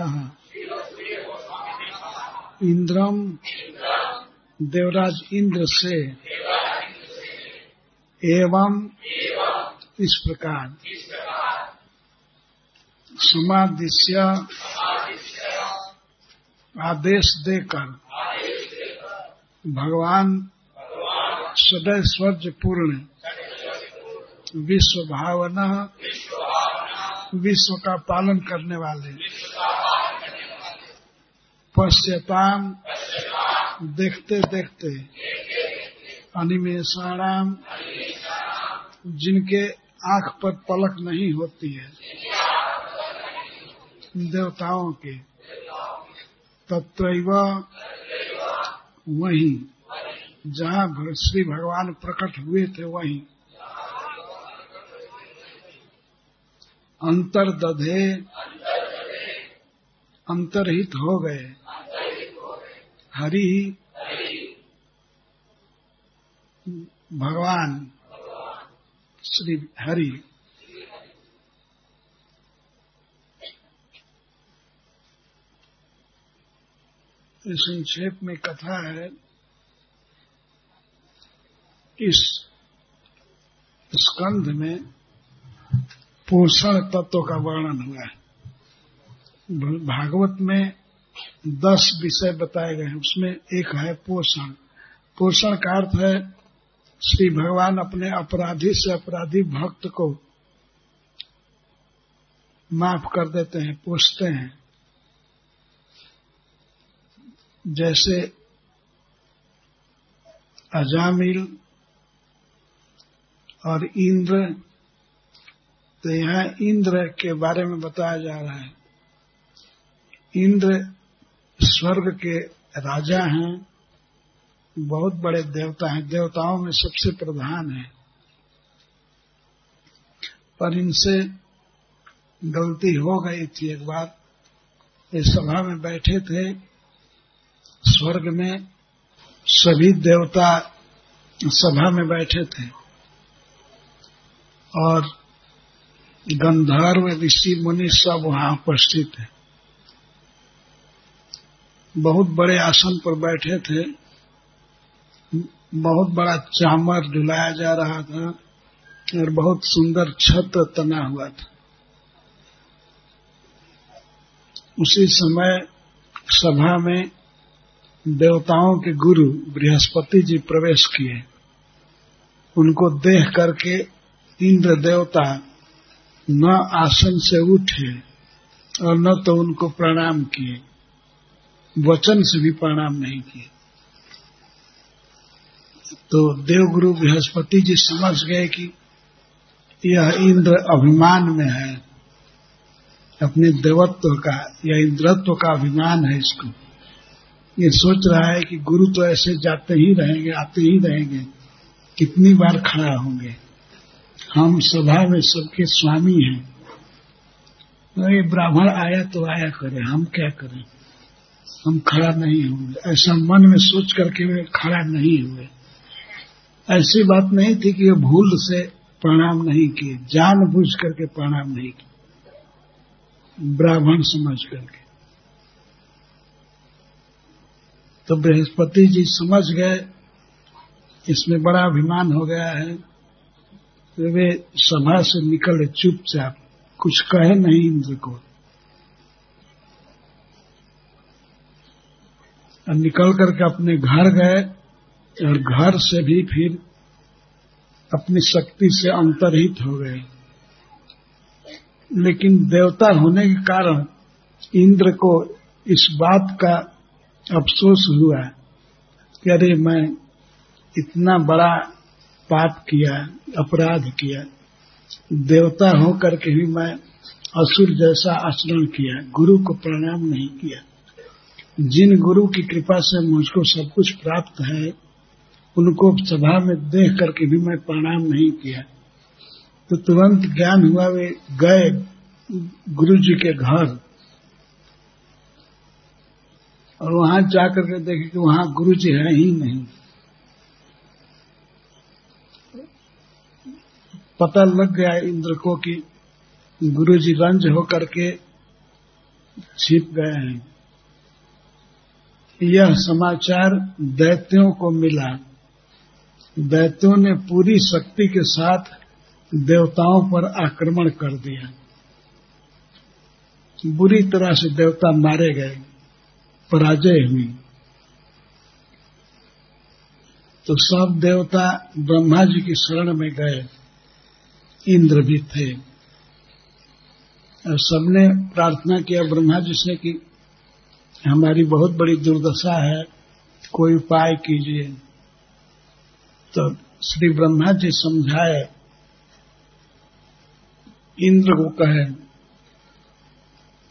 कहा? इंद्रम, देवराज इंद्र से। एवं इस प्रकार। समादिश्य आदेश देकर भगवान सदैव स्वर्ज पूर्ण विश्व भावना, विश्व का पालन करने वाले पश्यताम देखते देखते, अनिमेषाणाम, जिनके आँख पर पलक नहीं होती है, देवताओं के तत्व वही, जहाँ श्री भगवान प्रकट हुए थे वहीं। अंतर दधे अंतरहित हो गए। हरि। भगवान श्री हरि। संक्षेप में कथा है, इस स्कंध में पोषण तत्व का वर्णन हुआ है। भागवत में दस विषय बताए गए हैं। उसमें एक है पोषण। पोषण का अर्थ है, श्री भगवान अपने अपराधी से अपराधी भक्त को माफ़ कर देते हैं, पोषते हैं। जैसे अजामिल और इंद्र तो यहाँ इंद्र के बारे में बताया जा रहा है। इंद्र स्वर्ग के राजा हैं, बहुत बड़े देवता हैं, देवताओं में सबसे प्रधान है। पर इनसे गलती हो गई थी एक बार। इस सभा में बैठे थे, स्वर्ग में सभी देवता सभा में बैठे थे। और गंधर्व ऋषि मुनि सब वहाँ उपस्थित है। बहुत बड़े आसन पर बैठे थे। बहुत बड़ा चामर झुलाया जा रहा था और बहुत सुंदर छत तना हुआ था। उसी समय सभा में देवताओं के गुरु बृहस्पति जी प्रवेश किए। उनको देख करके इंद्र देवता न आसन से उठे और न तो उनको प्रणाम किए। वचन से भी प्रणाम नहीं किए। तो देवगुरु बृहस्पति जी समझ गए कि यह इंद्र अभिमान में है। अपने देवत्व का, या इंद्रत्व का अभिमान है इसको। ये सोच रहा है कि गुरु तो ऐसे जाते ही रहेंगे, आते ही रहेंगे। कितनी बार खड़ा होंगे। हम सभा में सबके स्वामी हैं। तो ये ब्राह्मण आया तो आया करे, हम क्या करें? हम खड़ा नहीं होंगे ऐसा मन में सोच करके वे खड़ा नहीं हुए। ऐसी बात नहीं थी कि वे भूल से प्रणाम नहीं किए जान बुझ करके प्रणाम नहीं किए। ब्राह्मण समझ करके। तो बृहस्पति जी समझ गए, इसमें बड़ा अभिमान हो गया है। तो वे सभा से निकले चुपचाप, कुछ कहे नहीं इंद्र को। निकल करके अपने घर गए और घर से भी फिर अपनी शक्ति से अंतरहित हो गए। लेकिन देवता होने के कारण इंद्र को इस बात का अफसोस हुआ कि अरे मैं इतना बड़ा पाप किया, अपराध किया। देवता हो करके भी मैं असुर जैसा आचरण किया, गुरु को प्रणाम नहीं किया। जिन गुरु की कृपा से मुझको सब कुछ प्राप्त है, उनको सभा में देख करके भी मैं प्रणाम नहीं किया। तो तुरंत ज्ञान हुआ, वे गए गुरु जी के घर। और वहाँ जाकर के देखे कि वहाँ गुरु जी है ही नहीं। पता लग गया इंद्र को कि गुरु जी रंज होकर के छिप गए हैं। यह समाचार दैत्यों को मिला। दैत्यों ने पूरी शक्ति के साथ देवताओं पर आक्रमण कर दिया। बुरी तरह से देवता मारे गए, पराजय हुई तो सब देवता ब्रह्मा जी की शरण में गए, इंद्र भी थे। और सबने प्रार्थना किया ब्रह्मा जी से कि हमारी बहुत बड़ी दुर्दशा है, कोई उपाय कीजिए। तो श्री ब्रह्मा जी समझाए, इंद्र को कहे,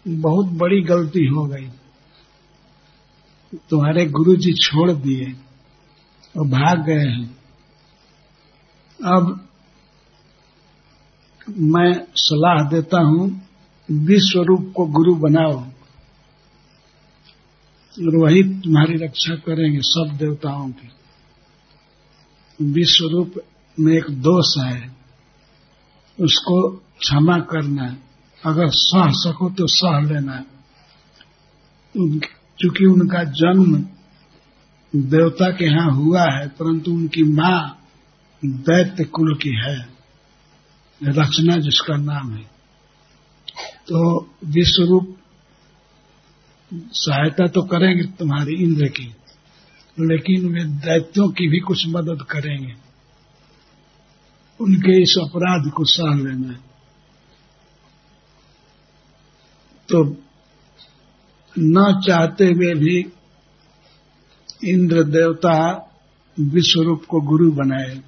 बहुत बड़ी गलती हो गई। तुम्हारे गुरु जी छोड़ दिए और भाग गए हैं। अब मैं सलाह देता हूँ विश्व रूप को गुरु बनाओ। और वही तुम्हारी रक्षा करेंगे सब देवताओं की। विश्व रूप में एक दोष है, उसको क्षमा करना है। अगर सह सको तो सह लेना क्योंकि उनका जन्म देवता के यहाँ हुआ है, परंतु उनकी माँ दैत्य कुल की है। रचना जिसका नाम है। तो विश्वरूप सहायता तो करेंगे तुम्हारी इंद्र की, लेकिन वे दैत्यों की भी कुछ मदद करेंगे। उनके इस अपराध को सह लेना। तो न चाहते हुए भी इंद्र देवता विश्वरूप को गुरु बनाए।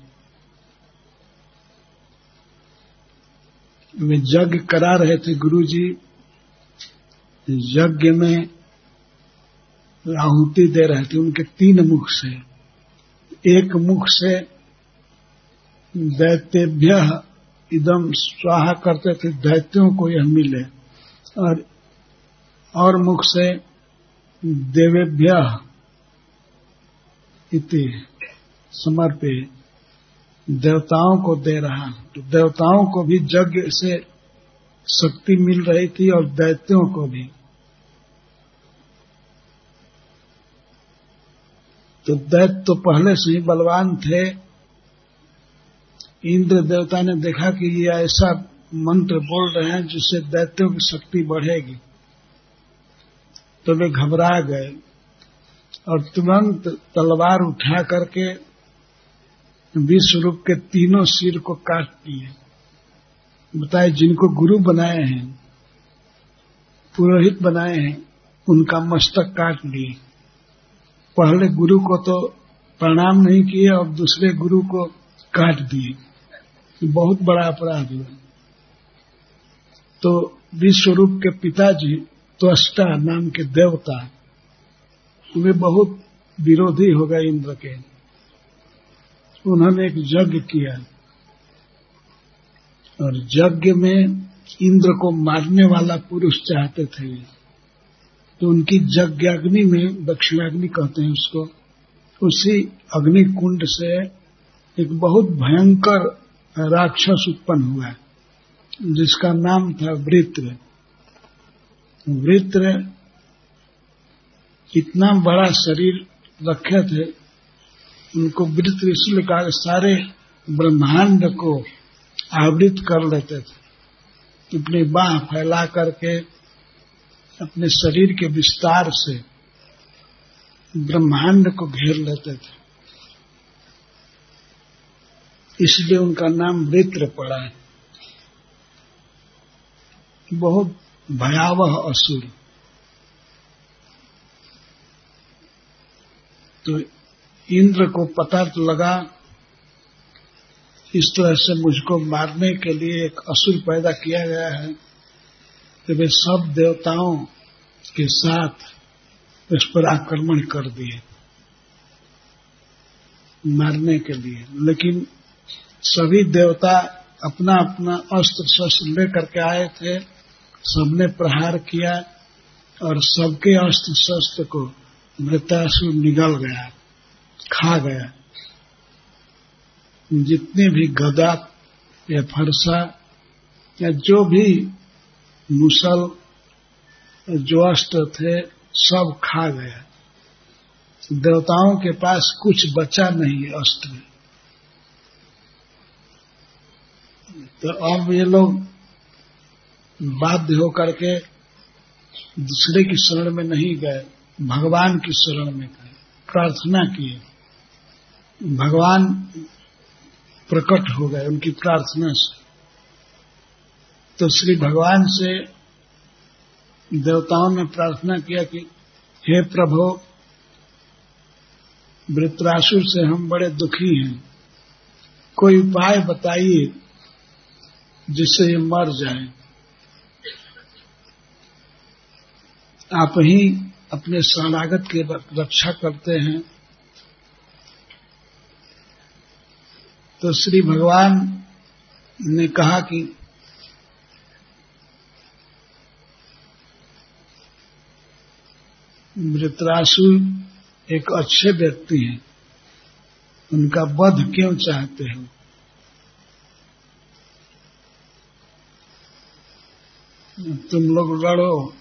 वे यज्ञ करा रहे थे गुरु जी यज्ञ में आहुति दे रहे थे, उनके तीन मुख से। एक मुख से दैत्यभ्य इदम स्वाहा करते थे, दैत्यों को यह मिले। और और मुख से देवेभ्य इति समर्पे देवताओं को दे रहा। तो देवताओं को भी यज्ञ से शक्ति मिल रही थी और दैत्यों को भी। तो दैत्य तो पहले से ही बलवान थे। इंद्र देवता ने देखा कि ये ऐसा मंत्र बोल रहे हैं जिससे दैत्यों की शक्ति बढ़ेगी। तो वे घबरा गए और तुरंत तलवार उठा करके विश्व रूप के तीनों सिर को काट दिए। बताए, जिनको गुरु बनाए हैं, पुरोहित बनाए हैं, उनका मस्तक काट लिए। पहले गुरु को तो प्रणाम नहीं किए और दूसरे गुरु को काट दिए। बहुत बड़ा अपराध हुआ। तो विश्वरूप के पिताजी त्वष्टा नाम के देवता वे बहुत विरोधी हो गए इंद्र के। उन्होंने एक यज्ञ किया। और यज्ञ में इंद्र को मारने वाला पुरुष चाहते थे। तो उनकी यज्ञाग्नि में दक्षिणाग्नि कहते हैं उसको। उसी अग्नि कुंड से एक बहुत भयंकर राक्षस उत्पन्न हुआ जिसका नाम था वृत्र। वृत्र इतना बड़ा शरीर रखे थे, उनको वृत्र इसलिए कहा सारे ब्रह्मांड को आवृत कर लेते थे। अपनी बाह फैला करके, अपने शरीर के विस्तार से ब्रह्मांड को घेर लेते थे। इसलिए उनका नाम वृत्र पड़ा है। बहुत भयावह असुर। तो इंद्र को पता तो लगा इस तरह से मुझको मारने के लिए एक असुर पैदा किया गया है तो वे सब देवताओं के साथ इस पर आक्रमण कर दिए, मारने के लिए। लेकिन सभी देवता अपना अपना अस्त्र शस्त्र लेकर के आए थे, सबने प्रहार किया और सबके अस्त्र शस्त्र को मृतासुर निगल गया, खा गया। जितने भी गदा या फरसा या जो भी मुसल जो अस्त्र थे, सब खा गया। देवताओं के पास कुछ बचा नहीं अस्त्र। तो अब ये लोग बाध्य होकर के दूसरे की शरण में नहीं गए, भगवान की शरण में गए, प्रार्थना किए। भगवान प्रकट हो गए, उनकी प्रार्थना से। तो श्री भगवान से देवताओं ने प्रार्थना किया कि, हे प्रभु, वृत्रासुर से हम बड़े दुखी हैं। कोई उपाय बताइए जिससे ये मर जाए? आप ही अपने शरणागत की रक्षा करते हैं। तो श्री भगवान ने कहा कि मृतरासुर एक अच्छे व्यक्ति हैं। उनका वध क्यों चाहते हो? तुम लोग लड़ो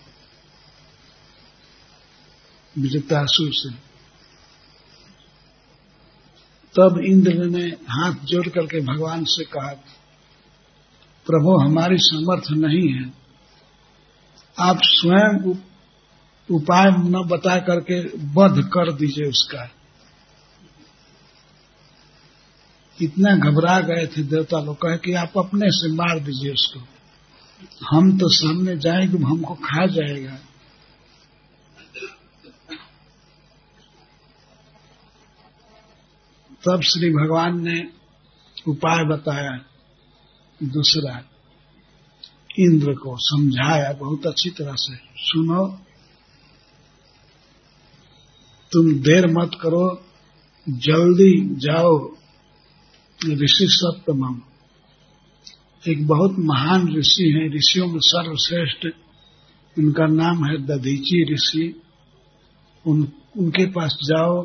मृतासु से। तब इंद्र ने हाथ जोड़ करके भगवान से कहा, प्रभु, हमारी समर्थ नहीं है। आप स्वयं उपाय न बता करके बध कर दीजिए उसका। इतना घबरा गए थे देवता लोग, कहे कि आप अपने से मार दीजिए उसको। हम तो सामने जाएँगे हमको खा जाएगा। तब श्री भगवान ने उपाय बताया दूसरा इंद्र को समझाया बहुत अच्छी तरह से सुनो तुम देर मत करो जल्दी जाओ ऋषि सप्तम। एक बहुत महान ऋषि है ऋषियों में सर्वश्रेष्ठ उनका नाम है दधीची ऋषि। उन, उनके पास जाओ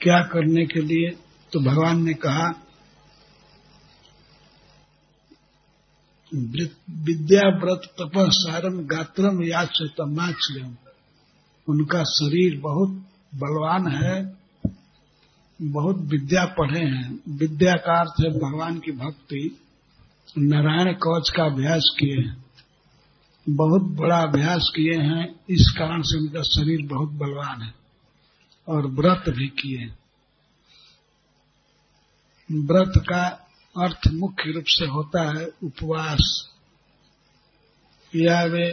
क्या करने के लिए? तो भगवान ने कहा विद्या व्रत तप सारम गात्रम याच तमाचलम उनका शरीर बहुत बलवान है, बहुत विद्या पढ़े हैं। विद्या का अर्थ है भगवान की भक्ति। नारायण कवच का अभ्यास किए हैं। बहुत बड़ा अभ्यास किए हैं। इस कारण से उनका शरीर बहुत बलवान है। और व्रत भी किए। व्रत का अर्थ मुख्य रूप से होता है उपवास। या वे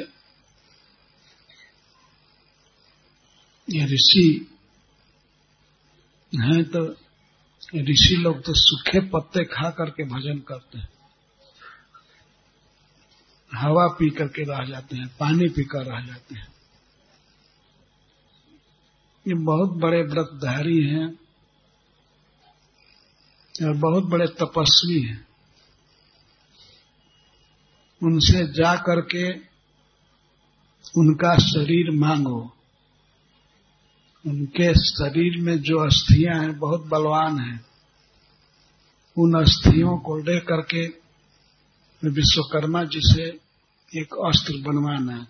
ऋषि हैं तो ऋषि लोग तो सूखे पत्ते खा करके भजन करते हैं। हवा पी करके रह जाते हैं, पानी पीकर रह जाते हैं। ये बहुत बड़े व्रतधारी हैं और बहुत बड़े तपस्वी हैं। उनसे जा करके उनका शरीर मांगो। उनके शरीर में जो अस्थियाँ हैं, बहुत बलवान हैं। उन अस्थियों को ले करके विश्वकर्मा जी से एक अस्त्र बनवाना है।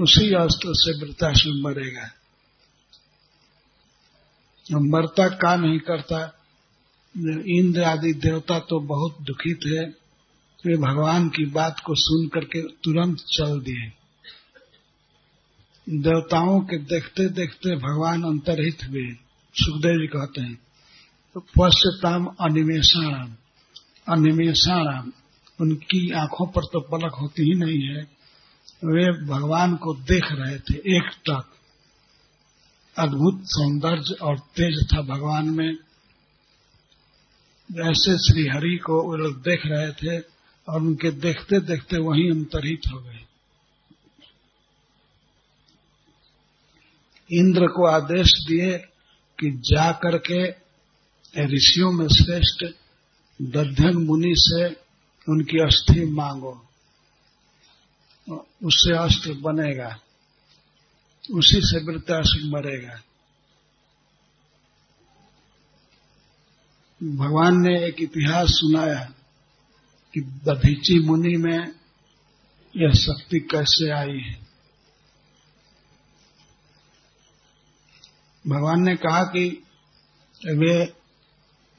उसी अस्त्र से वृतासुर मरेगा मरता का नहीं करता। इंद्र आदि देवता तो बहुत दुखी थे। वे तो भगवान की बात को सुन करके तुरंत चल दिए। देवताओं के देखते देखते भगवान अंतरहित हुए। सुखदेव जी कहते हैं तो पश्यताम अनिमेषाणाम अनिमेषाणाम, उनकी आँखों पर तो पलक होती ही नहीं है। वे भगवान को देख रहे थे एक टक अद्भुत सौंदर्य और तेज था भगवान में। ऐसे श्री हरि को वो लोग देख रहे थे और उनके देखते देखते वहीं अंतरहित हो गए। इंद्र को आदेश दिए कि जा करके ऋषियों में श्रेष्ठ दध्यन मुनि से उनकी अस्थि मांगो। उससे अस्त्र बनेगा। उसी से वृत्तासुर मरेगा। भगवान ने एक इतिहास सुनाया कि दधीची मुनि में यह शक्ति कैसे आई है। भगवान ने कहा कि वे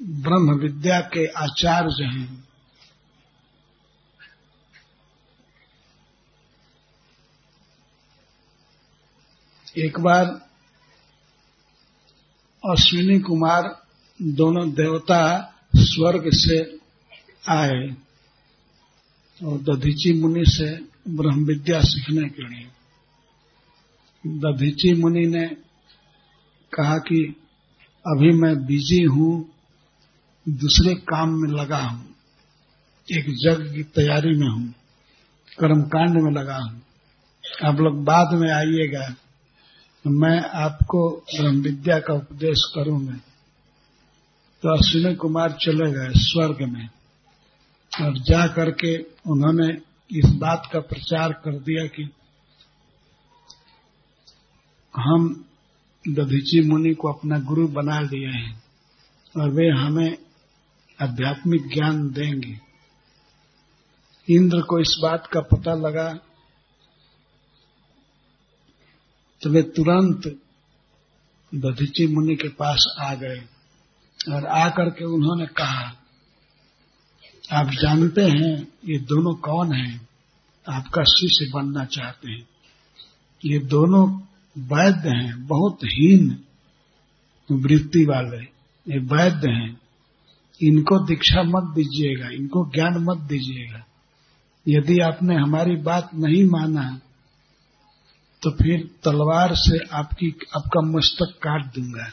ब्रह्म विद्या के आचार्य हैं। एक बार अश्विनी कुमार दोनों देवता स्वर्ग से आए और दधीची मुनि से ब्रह्म विद्या सीखने के लिए। दधीची मुनि ने कहा कि अभी मैं बिज़ी हूँ, दूसरे काम में लगा हूँ, एक जग की तैयारी में हूँ, कर्मकांड में लगा हूँ। आप लोग बाद में आइएगा। मैं आपको ब्रह्म विद्या का उपदेश करूँगा। तो अश्विनी कुमार चले गए स्वर्ग में। और जा करके उन्होंने इस बात का प्रचार कर दिया कि हम दधीची मुनि को अपना गुरु बना लिए हैं और वे हमें आध्यात्मिक ज्ञान देंगे। इंद्र को इस बात का पता लगा तो वे तुरंत दधीची मुनि के पास आ गए और आकर के उन्होंने कहा, आप जानते हैं ये दोनों कौन हैं? आपका शिष्य बनना चाहते हैं। ये दोनों वैद्य हैं, बहुत हीन वृत्ति वाले। ये वैद्य हैं। इनको दीक्षा मत दीजिएगा, इनको ज्ञान मत दीजिएगा। यदि आपने हमारी बात नहीं माना तो फिर तलवार से आपकी, आपका मस्तक काट दूँगा।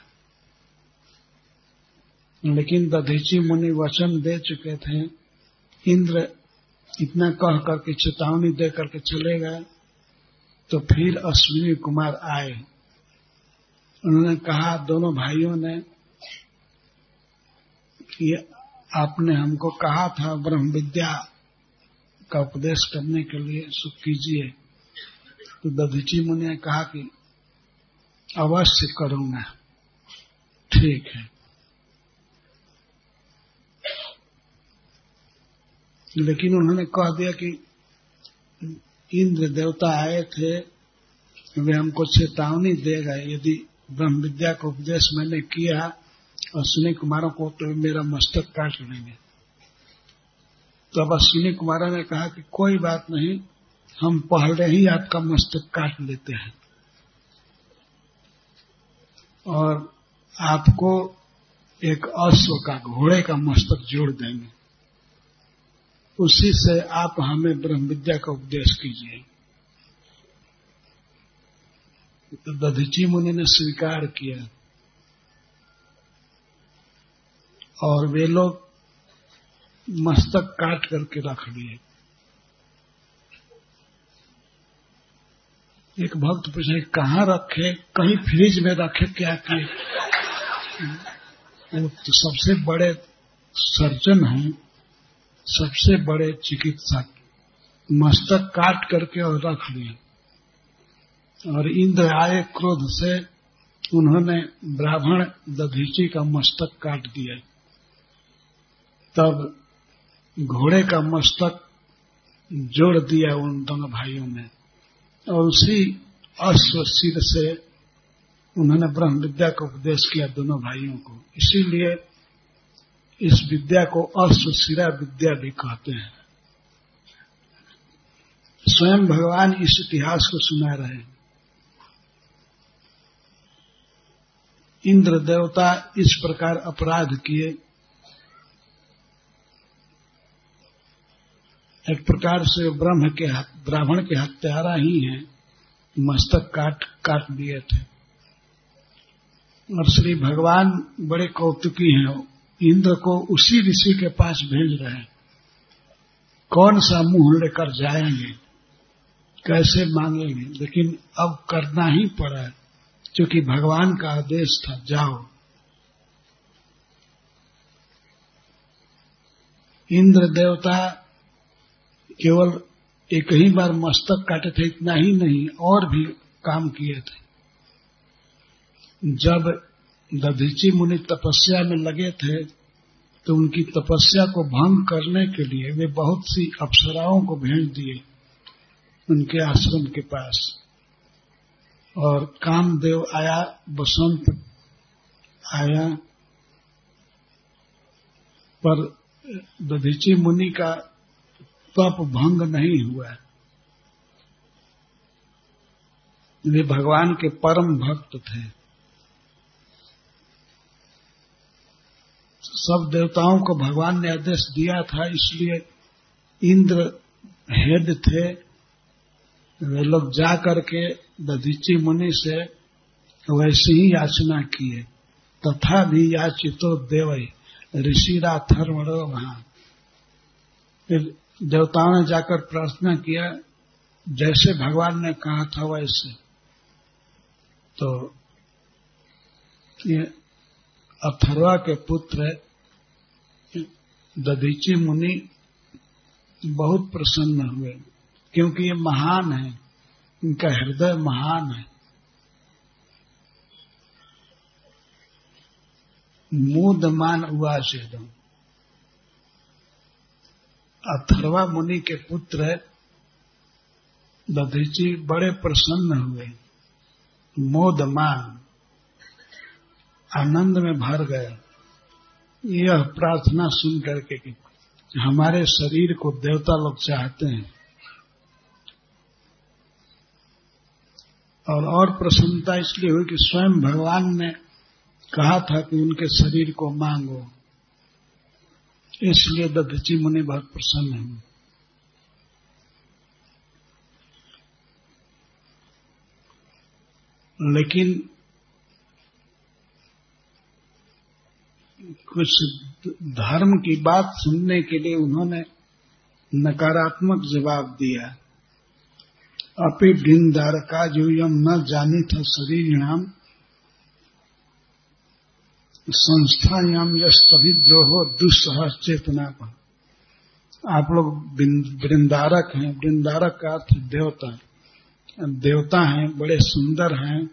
लेकिन दधीची मुनि वचन दे चुके थे। इंद्र इतना कह करके, चेतावनी दे करके चले गए। तो फिर अश्विनी कुमार आए। उन्होंने कहा, दोनों भाइयों ने कि आपने हमको कहा था ब्रह्म विद्या का उपदेश करने के लिए, सुख कीजिए। तो दधीची मुनि ने कहा कि अवश्य करूँगा ठीक है। लेकिन उन्होंने कह दिया कि इंद्र देवता आए थे, वे हमको चेतावनी दे गए यदि ब्रह्म विद्या का उपदेश मैंने किया अश्विनी कुमारों को तो मेरा मस्तक काट लेंगे। तो अब अश्विनी कुमारों ने कहा कि कोई बात नहीं हम पहले ही आपका मस्तक काट लेते हैं। और आपको एक अश्व का घोड़े का मस्तक जोड़ देंगे। उसी से आप हमें ब्रह्म विद्या का उपदेश कीजिए। तो दधीची मुनि ने स्वीकार किया। और वे लोग मस्तक काट करके रख लिए। एक भक्त पूछे, कहाँ रखे? कहीं फ्रिज में रखे? क्या किए? वो तो सबसे बड़े सर्जन हैं, सबसे बड़े चिकित्सक, मस्तक काट करके और रख लिए और इंद्र आए क्रोध से, उन्होंने ब्राह्मण दधीची का मस्तक काट दिया। तब घोड़े का मस्तक जोड़ दिया उन दोनों भाइयों ने। और उसी अश्व सिर से उन्होंने ब्रह्म विद्या का उपदेश किया दोनों भाइयों को। इसीलिए इस विद्या को अश्वशिरा विद्या भी कहते हैं। स्वयं भगवान इस इतिहास को सुना रहे हैं। इंद्र देवता इस प्रकार अपराध किए एक प्रकार से ब्रह्म के ब्राह्मण के हत्यारा ही हैं। मस्तक काट काट दिए थे। और श्री भगवान बड़े कौतुकी हैं। इंद्र को उसी ऋषि के पास भेज रहे हैं। कौन सा मुँह लेकर जाएँगे? कैसे मांगेंगे? लेकिन अब करना ही पड़ा क्योंकि भगवान का आदेश था, जाओ। इंद्र देवता केवल एक ही बार मस्तक काटे थे, इतना ही नहीं, और भी काम किए थे। जब दधीची मुनि तपस्या में लगे थे तो उनकी तपस्या को भंग करने के लिए वे बहुत सी अप्सराओं को भेज दिए उनके आश्रम के पास। और कामदेव आया, बसंत आया, पर दधीची मुनि का तप भंग नहीं हुआ। वे भगवान के परम भक्त थे। सब देवताओं को भगवान ने आदेश दिया था, इसलिए इंद्र हेड थे। वे लोग जा करके दधीची मुनि से वैसे ही याचना किए। तथा भी याचितो देव, ऋषिरा थर्मणो वहाँ देवताओं ने जाकर प्रार्थना किया, जैसे भगवान ने कहा था वैसे। तो ये अथर्वा के पुत्र दधीची मुनि बहुत प्रसन्न हुए, क्योंकि ये महान है, इनका हृदय महान है। मूदमान उवासेदम अथर्वा मुनि के पुत्र दधीची बड़े प्रसन्न हुए। मोदमान आनंद में भर गए यह प्रार्थना सुन करके कि हमारे शरीर को देवता लोग चाहते हैं। और और प्रसन्नता इसलिए हुई कि स्वयं भगवान ने कहा था कि उनके शरीर को मांगो। इसलिए दधची मुनि बहुत प्रसन्न है। लेकिन कुछ धर्म की बात सुनने के लिए उन्होंने नकारात्मक जवाब दिया। अपि वृंदारका जो यम न जानी था शरीर नाम संस्थायाम द्रोहो दुस्सह चेतना पर आप लोग वृंदारक हैं। वृंदारक का अर्थ देवता देवता हैं, बड़े सुंदर हैं।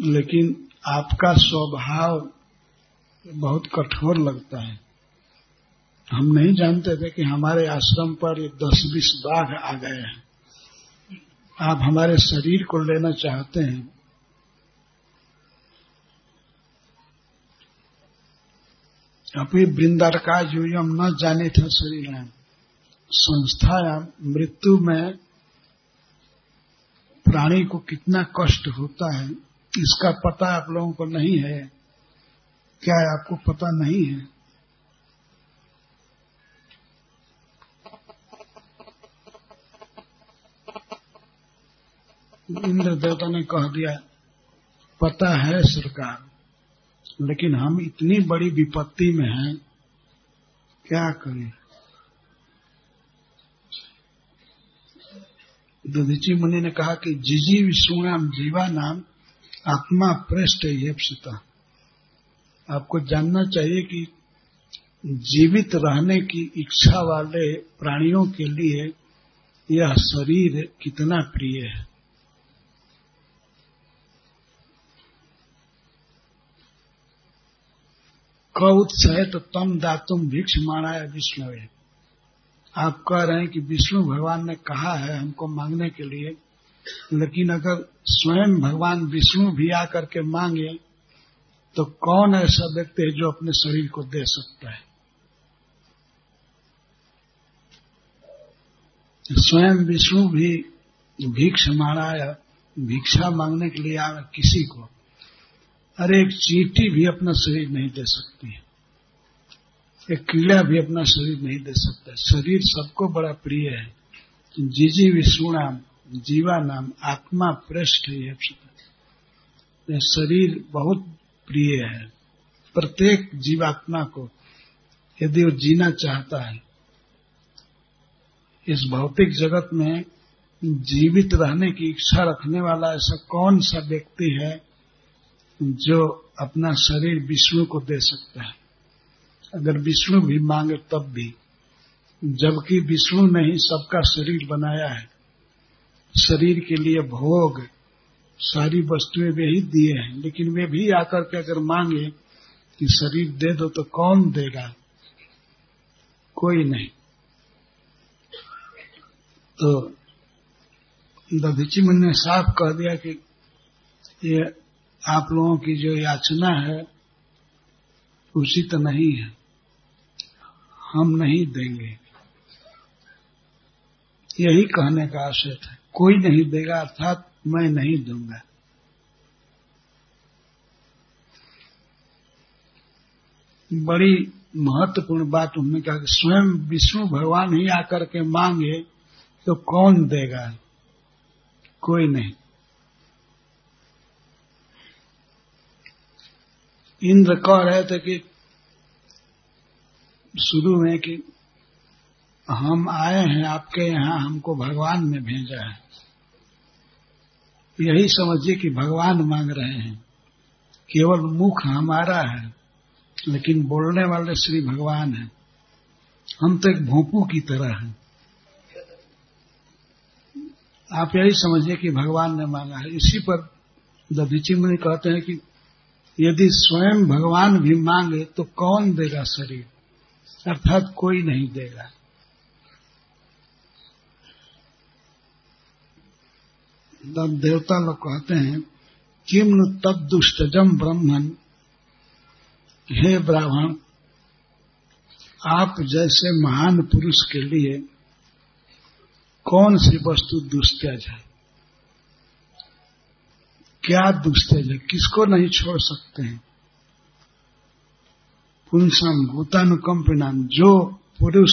लेकिन आपका स्वभाव बहुत कठोर लगता है। हम नहीं जानते थे कि हमारे आश्रम पर ये दस बीस बाघ आ गए हैं। आप हमारे शरीर को लेना चाहते हैं। अभी वृंदार का यूयम न जाने था शरीर में। संस्था मृत्यु में प्राणी को कितना कष्ट होता है, इसका पता आप लोगों को नहीं है। क्या आपको पता नहीं है? इंद्र देवता ने कह दिया, पता है सरकार। लेकिन हम इतनी बड़ी विपत्ति में हैं, क्या करें? दधीची मुनि ने कहा कि जिजी विष्णुनाम जीवा नाम आत्मा पृष्ठ ये आपको जानना चाहिए कि जीवित रहने की इच्छा वाले प्राणियों के लिए यह शरीर कितना प्रिय है। कौत्सह तो तम दातुम भिक्ष माणाया विष्णु आप कह रहे हैं कि विष्णु भगवान ने कहा है हमको मांगने के लिए, लेकिन अगर स्वयं भगवान विष्णु भी आकर के मांगे तो कौन ऐसा व्यक्ति है जो अपने शरीर को दे सकता है? स्वयं विष्णु भी भिक्ष माराया भिक्षा मांगने के लिए आवे किसी को? अरे एक चीटी भी अपना शरीर नहीं दे सकती है। एक कीड़ा भी अपना शरीर नहीं दे सकता। शरीर सबको बड़ा प्रिय है। जीजी विष्णुनाम जीवा नाम आत्मा पृष्ठ ये शरीर बहुत प्रिय है। प्रत्येक जीवात्मा को यदि वो जीना चाहता है, इस भौतिक जगत में जीवित रहने की इच्छा रखने वाला ऐसा कौन सा व्यक्ति है जो अपना शरीर विष्णु को दे सकता है। अगर विष्णु भी मांगे तब भी, जबकि विष्णु ने ही सबका शरीर बनाया है, शरीर के लिए भोग सारी वस्तुएँ वे ही दिए हैं। लेकिन वे भी आकर के अगर मांगे कि शरीर दे दो तो कौन देगा? कोई नहीं। तो दधीची मन ने साफ़ कह दिया कि ये आप लोगों की जो याचना है उचित नहीं है। हम नहीं देंगे। यही कहने का आशय था। कोई नहीं देगा, अर्थात मैं नहीं दूँगा। बड़ी महत्वपूर्ण बात उन्होंने कहा कि स्वयं विष्णु भगवान ही आकर के मांगे तो कौन देगा? कोई नहीं। इंद्र कह रहे थे कि शुरू में कि हम आए हैं, आपके यहाँ हमको भगवान ने भेजा है। यही समझिए कि भगवान मांग रहे हैं। केवल मुख हमारा है, लेकिन बोलने वाले श्री भगवान हैं। हम तो एक भोंपू की तरह हैं। आप यही समझिए कि भगवान ने मांगा है। इसी पर दधीची मुनि कहते हैं कि यदि स्वयं भगवान भी मांगे तो कौन देगा शरीर? अर्थात कोई नहीं देगा। तब देवता लोग कहते हैं किम तब दुष्टजम ब्रह्मन। हे ब्राह्मण, आप जैसे महान पुरुष के लिए कौन सी वस्तु दुस्तेज है? क्या दुस्तेज है? किसको नहीं छोड़ सकते हैं? पुंसम, भूतानुकंपिनाम, जो पुरुष,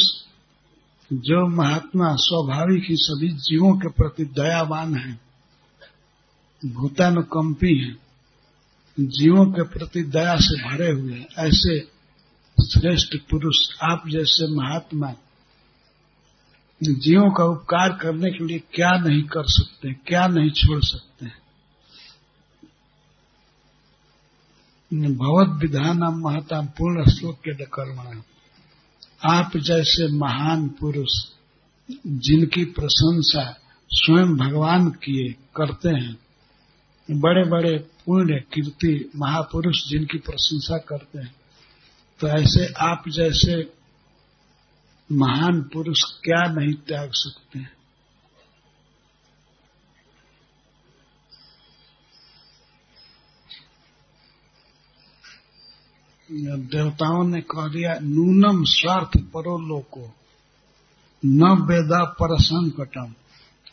जो महात्मा स्वाभाविक ही सभी जीवों के प्रति दयावान है, भूतानुकंपी है, जीवों के प्रति दया से भरे हुए हैं, ऐसे श्रेष्ठ पुरुष आप जैसे महात्मा, जीवों का उपकार करने के लिए क्या नहीं कर सकते, क्या नहीं छोड़ सकते भगवत विधान महता पूर्ण श्लोक के कर्म आप जैसे महान पुरुष, जिनकी प्रशंसा स्वयं भगवान किए करते हैं बड़े बड़े पुण्य कीर्ति महापुरुष जिनकी प्रशंसा करते हैं तो ऐसे आप जैसे महान पुरुष क्या नहीं त्याग सकते हैं? देवताओं ने कह दिया, नूनम स्वार्थ परो लोको, न वेदा पर संकटम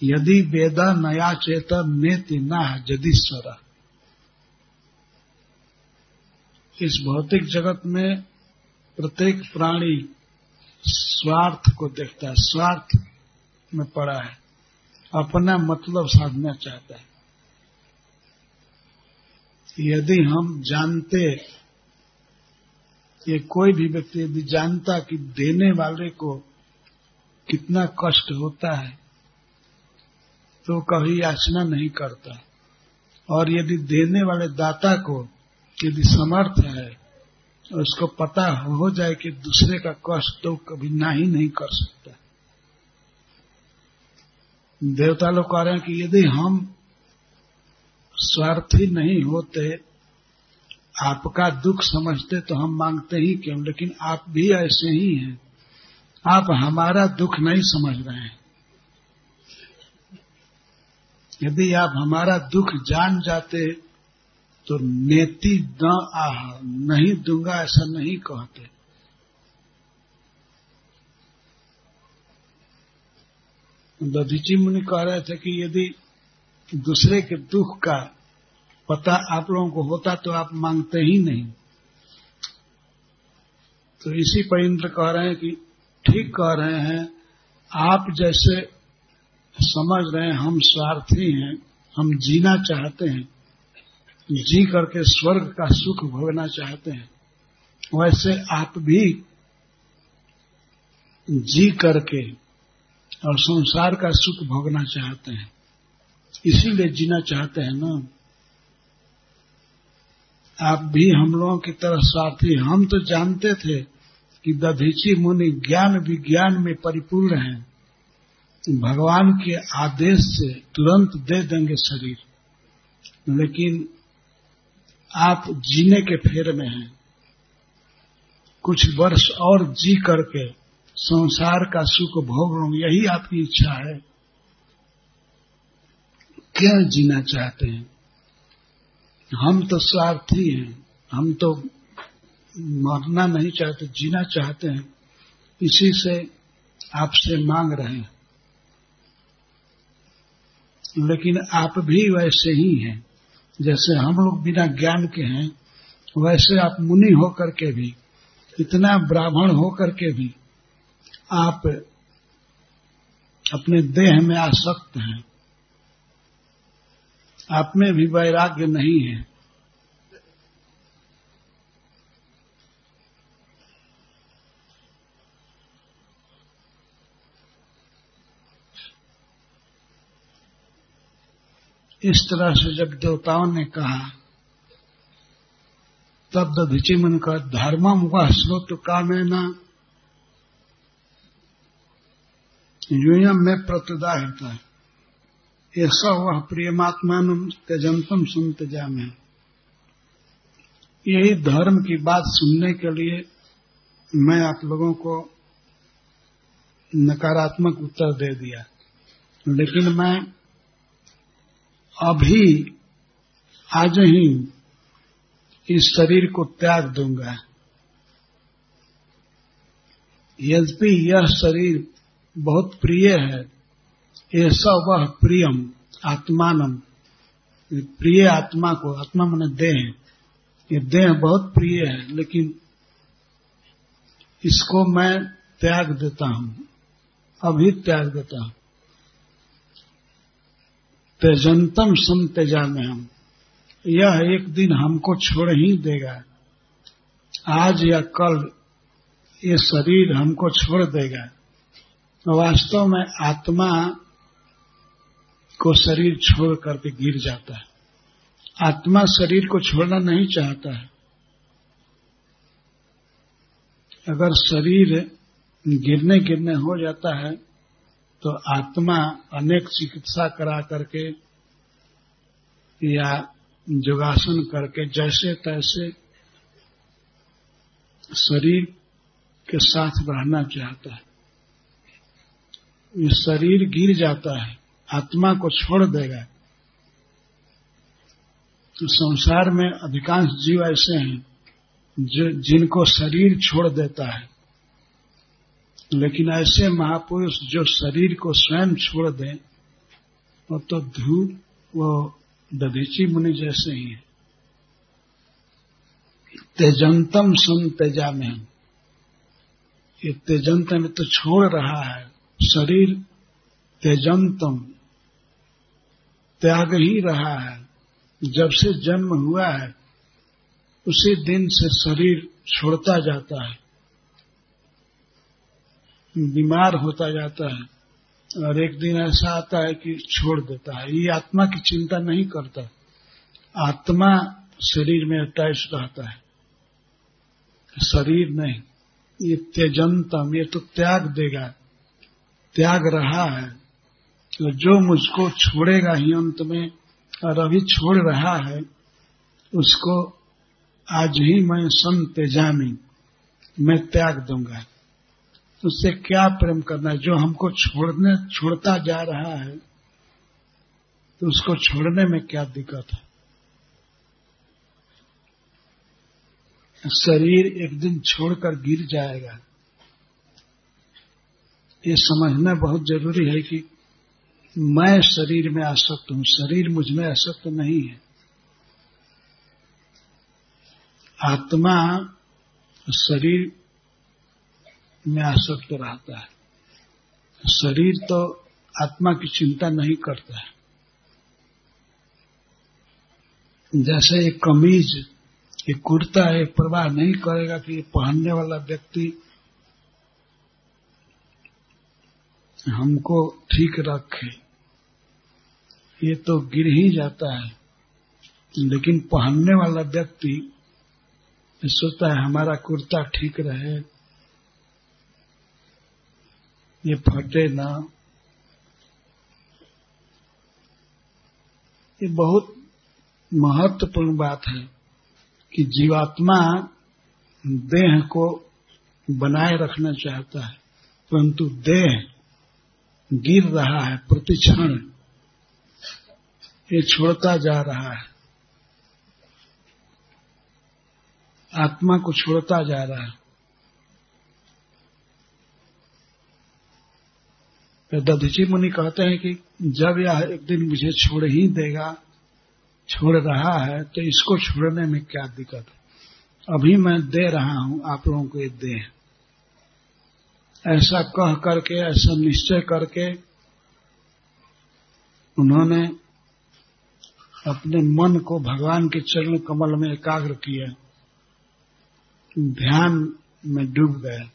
यदि वेदा नया चेतन नेति न जदीश्वरा इस भौतिक जगत में प्रत्येक प्राणी स्वार्थ को देखता है, स्वार्थ में पड़ा है, अपना मतलब साधना चाहता है। यदि हम जानते ये कोई भी व्यक्ति यदि जानता कि देने वाले को कितना कष्ट होता है तो कभी याचना नहीं करता। और यदि देने वाले दाता को यदि समर्थ है और उसको पता हो जाए कि दूसरे का कष्ट तो कभी ना ही नहीं कर सकता। देवता लोग कह रहे हैं कि यदि हम स्वार्थी नहीं होते आपका दुख समझते तो हम मांगते ही क्यों? लेकिन आप भी ऐसे ही हैं। आप हमारा दुख नहीं समझ रहे हैं। यदि आप हमारा दुख जान जाते तो नेति न आह, नहीं दूँगा ऐसा नहीं कहते। दधीची मुनि कह रहे थे कि यदि दूसरे के दुख का पता आप लोगों को होता तो आप मांगते ही नहीं। तो इसी पर इंद्र कह रहे हैं कि ठीक कह रहे हैं, आप जैसे समझ रहे हैं, हम स्वार्थी हैं, हम जीना चाहते हैं, जी करके स्वर्ग का सुख भोगना चाहते हैं, वैसे आप भी जी करके और संसार का सुख भोगना चाहते हैं। इसीलिए जीना चाहते हैं ना। आप भी हम लोगों की तरह स्वार्थी हम तो जानते थे कि दधीची मुनि ज्ञान विज्ञान में परिपूर्ण हैं। भगवान के आदेश से तुरंत दे देंगे शरीर। लेकिन आप जीने के फेर में हैं। कुछ वर्ष और जी करके संसार का सुख भोग लूँ यही आपकी इच्छा है। क्या जीना चाहते हैं? हम तो स्वार्थी हैं। हम तो मरना नहीं चाहते, जीना चाहते हैं। इसी से आपसे मांग रहे हैं। लेकिन आप भी वैसे ही हैं। जैसे हम लोग बिना ज्ञान के हैं, वैसे आप मुनि होकर के भी, इतना ब्राह्मण होकर के भी, आप अपने देह में आसक्त हैं। आप में भी वैराग्य नहीं है। इस तरह से जब देवताओं ने कहा, तब दधीची मन का धर्मम वह स्रोत कामेना यूयम में प्रतिदा होता है। ऐसा वह प्रियमात्मान त्यजंतम सुन त्यजा में यही धर्म की बात सुनने के लिए मैं आप लोगों को नकारात्मक उत्तर दे दिया। लेकिन मैं अभी आज ही इस शरीर को त्याग दूँगा। यद्यपि यह शरीर बहुत प्रिय है ऐसा वह प्रियम, आत्मानम। प्रिय आत्मा को, आत्मा मन देह। ये देह बहुत प्रिय है, लेकिन इसको मैं त्याग देता हूँ। अभी त्याग देता हूँ। तेजंतम सम तेजा में हम। यह एक दिन हमको छोड़ ही देगा। आज या कल ये शरीर हमको छोड़ देगा। वास्तव में आत्मा को शरीर छोड़ करके गिर जाता है। आत्मा शरीर को छोड़ना नहीं चाहता है। अगर शरीर गिरने गिरने हो जाता है तो आत्मा अनेक चिकित्सा करा करके या योगासन करके जैसे तैसे शरीर के साथ रहना चाहता है। शरीर गिर जाता है। आत्मा को छोड़ देगा। तो संसार में अधिकांश जीव ऐसे हैं, जो जिनको शरीर छोड़ देता है। लेकिन ऐसे महापुरुष जो शरीर को स्वयं छोड़ दें, वो तो धूप वो दधीची मुनि जैसे ही है। तेजंतम सुन तेजा में ये तेजंत में तो छोड़ रहा है। शरीर तेजंतम त्याग ही रहा है। जब से जन्म हुआ है, उसी दिन से शरीर छोड़ता जाता है। बीमार होता जाता है और एक दिन ऐसा आता है कि छोड़ देता है। ये आत्मा की चिंता नहीं करता। आत्मा शरीर में अटैच रहता है। शरीर नहीं। ये त्यजंतम ये तो त्याग देगा। त्याग रहा है। तो जो मुझको छोड़ेगा ही, अंत में और अभी छोड़ रहा है, उसको आज ही मैं सन तेजामी, मैं त्याग दूँगा। उससे क्या प्रेम करना है? जो हमको छोड़ने, छोड़ता जा रहा है तो उसको छोड़ने में क्या दिक्कत है? शरीर एक दिन छोड़कर गिर जाएगा। ये समझना बहुत ज़रूरी है कि मैं शरीर में आसक्त हूँ, शरीर मुझमें आसक्त नहीं है। आत्मा शरीर में आसक्त रहता है। शरीर तो आत्मा की चिंता नहीं करता है। जैसे एक कमीज ये कुर्ता है प्रवाह नहीं करेगा कि पहनने वाला व्यक्ति हमको ठीक रखे। ये तो गिर ही जाता है। लेकिन पहनने वाला व्यक्ति सोचता है, हमारा कुर्ता ठीक रहे, ये फटे ना। ये बहुत महत्वपूर्ण बात है कि जीवात्मा देह को बनाए रखना चाहता है, परंतु देह गिर रहा है प्रतिक्षण। ये छोड़ता जा रहा है। आत्मा को छोड़ता जा रहा है। तो मुनि कहते हैं कि जब यह एक दिन मुझे छोड़ ही देगा, छोड़ रहा है तो इसको छोड़ने में क्या दिक्कत है? अभी मैं दे रहा हूँ, आप लोगों को ये दे। ऐसा कह करके, ऐसा निश्चय करके उन्होंने अपने मन को भगवान के चरण कमल में एकाग्र किया। ध्यान में डूब गए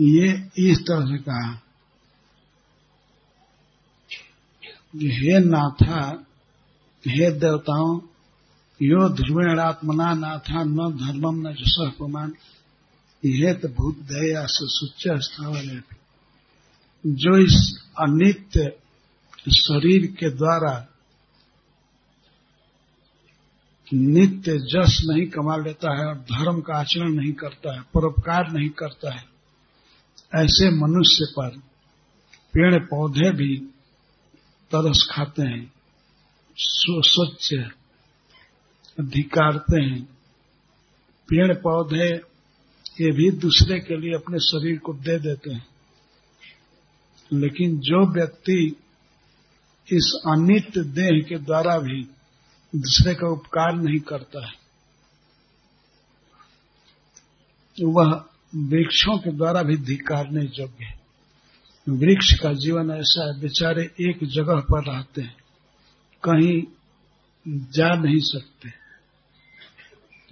ये इस तरह से कहा हे नाथा, हे देवताओं, यो ध्रुवेणात्मना नाथा, न धर्मम न जस यह तो भूत दया से सुच स्थावर जो इस अनित्य शरीर के द्वारा नित्य जस नहीं कमा लेता है और धर्म का आचरण नहीं करता है, परोपकार नहीं करता है, ऐसे मनुष्य पर पेड़ पौधे भी तरस खाते हैं स्वच्छ अधिकारते हैं। पेड़ पौधे ये भी दूसरे के लिए अपने शरीर को दे देते हैं। लेकिन जो व्यक्ति इस अनित्य देह के द्वारा भी दूसरे का उपकार नहीं करता है, वह वृक्षों के भी भी धिकारने योग्य है। वृक्ष का जीवन ऐसा है, बेचारे एक जगह पर रहते हैं, कहीं जा नहीं सकते।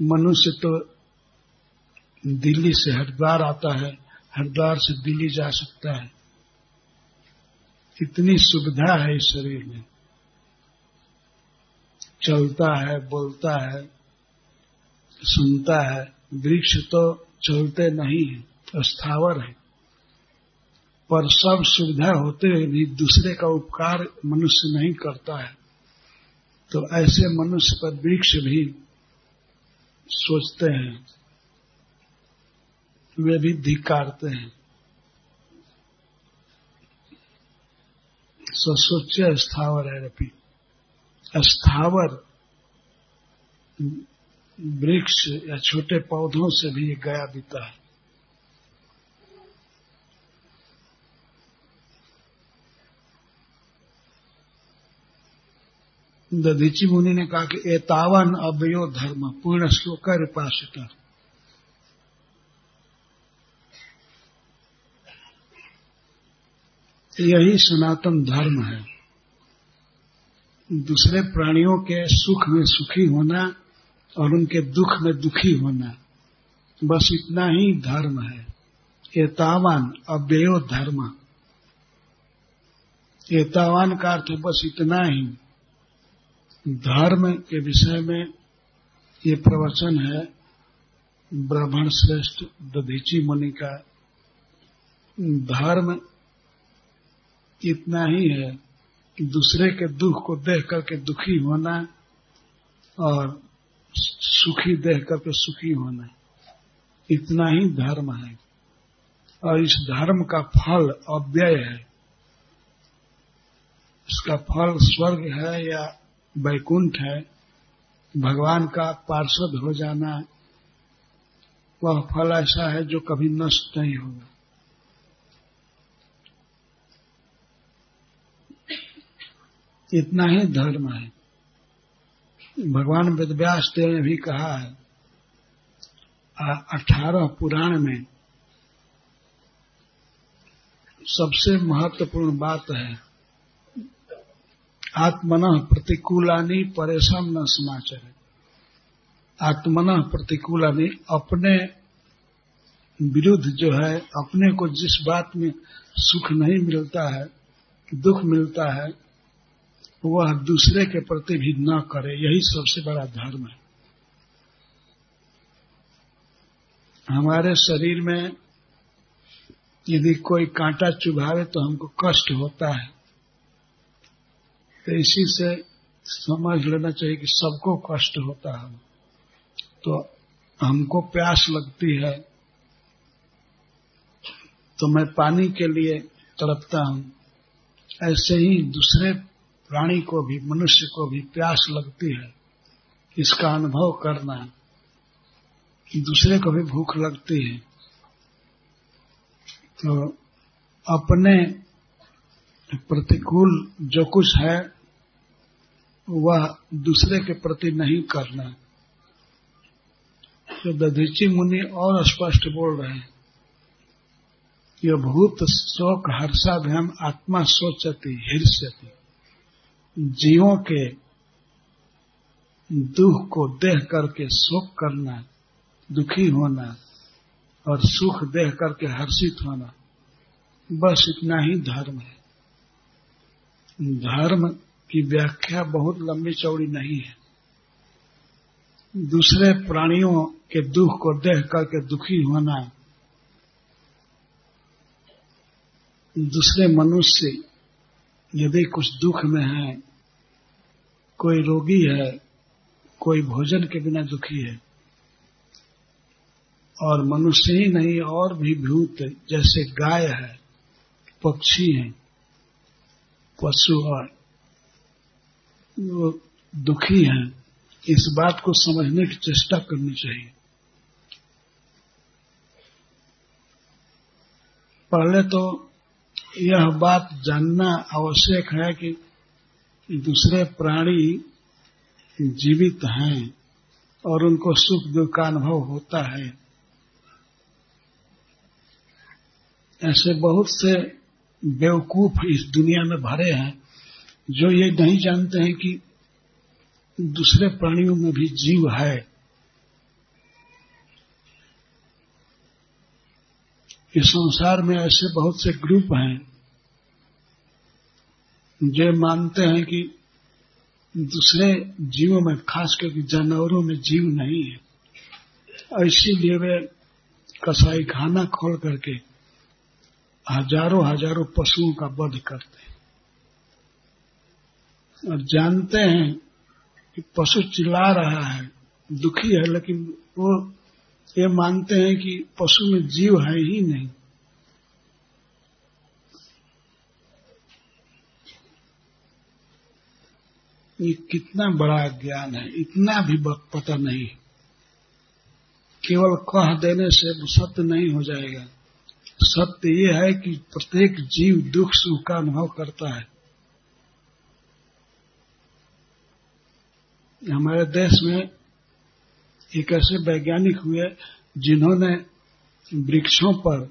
मनुष्य तो दिल्ली से हरिद्वार आता है, हरिद्वार से दिल्ली जा सकता है। इतनी सुविधा है इस शरीर में। चलता है, बोलता है, सुनता है, वृक्ष तो चलते नहीं है स्थावर है। पर सब सुविधा होते हुए भी दूसरे का उपकार मनुष्य नहीं करता है। तो ऐसे मनुष्य पर वृक्ष भी सोचते हैं। वे भी धिकारते हैं। ससोच्य स्थावर है रपी। स्थावर वृक्ष या छोटे पौधों से भी गया बीता है। दधीची मुनि ने कहा कि एतावन अवयो धर्म, पूर्ण श्लोक रिपाशिता यही सनातन धर्म है। दूसरे प्राणियों के सुख में सुखी होना और उनके दुख में दुखी होना, बस इतना ही धर्म है। एतावान अव्ययो धर्म। एतावान का अर्थ बस इतना ही। धर्म के विषय में ये प्रवचन है, ब्राह्मण श्रेष्ठ दधीची मुनि का। धर्म इतना ही है कि दूसरे के दुख को देख करके दुखी होना और सुखी देख करके सुखी होना, इतना ही धर्म है। और इस धर्म का फल अव्यय है। इसका फल स्वर्ग है या वैकुंठ है, भगवान का पार्षद हो जाना, वह फल ऐसा है जो कभी नष्ट नहीं होगा। इतना ही धर्म है। भगवान वेदव्यास देव ने भी कहा है अठारह पुराण में सबसे महत्वपूर्ण बात है, आत्मन प्रतिकूलानी परेशान न समाचार। आत्मन प्रतिकूलानी अपने विरुद्ध जो है, अपने को जिस बात में सुख नहीं मिलता है, दुख मिलता है वह दूसरे के प्रति भी न करे, यही सबसे बड़ा धर्म है। हमारे शरीर में यदि कोई कांटा चुभावे तो हमको कष्ट होता है। तो इसी से समझ लेना चाहिए कि सबको कष्ट होता है। तो हमको प्यास लगती है तो मैं पानी के लिए तड़पता हूँ। ऐसे ही दूसरे प्राणी को भी, मनुष्य को भी प्यास लगती है, इसका अनुभव करना, दूसरे को भी भूख लगती है तो अपने प्रतिकूल जो कुछ है, वह दूसरे के प्रति नहीं करना। तो दधीची मुनि और स्पष्ट बोल रहे हैं यह भूत शोक हर्षाभ्याम आत्मा सोचती हृष्यति जीवों के दुख को देख करके शोक करना, दुखी होना और सुख देख करके हर्षित होना, बस इतना ही धर्म है। धर्म की व्याख्या बहुत लंबी चौड़ी नहीं है। दूसरे प्राणियों के दुख को देख करके दुखी होना, दूसरे मनुष्य यदि कुछ दुख में है, कोई रोगी है, कोई भोजन के बिना दुखी है, और मनुष्य ही नहीं, और भी भूत जैसे गाय है, पक्षी हैं, पशु और वो दुखी हैं, इस बात को समझने की चेष्टा करनी चाहिए। पहले तो यह बात जानना आवश्यक है कि दूसरे प्राणी जीवित हैं और उनको सुख दुख का अनुभव होता है। ऐसे बहुत से बेवकूफ़ इस दुनिया में भरे हैं जो ये नहीं जानते हैं कि दूसरे प्राणियों में भी जीव है। इस संसार में ऐसे बहुत से ग्रुप हैं, जो मानते हैं कि दूसरे जीवों में, खास करके जानवरों में जीव नहीं है। इसीलिए वे कसाई खाना खोल करके हज़ारों हज़ारों पशुओं का वध करते हैं। और जानते हैं कि पशु चिल्ला रहा है, दुखी है, लेकिन वो ये मानते हैं कि पशु में जीव है ही नहीं। ये कितना बड़ा ज्ञान है, इतना भी पता नहीं। केवल कह देने से सत्य नहीं हो जाएगा। सत्य ये है कि प्रत्येक जीव दुख, सुख का अनुभव करता है। हमारे देश में एक ऐसे वैज्ञानिक हुए जिन्होंने वृक्षों पर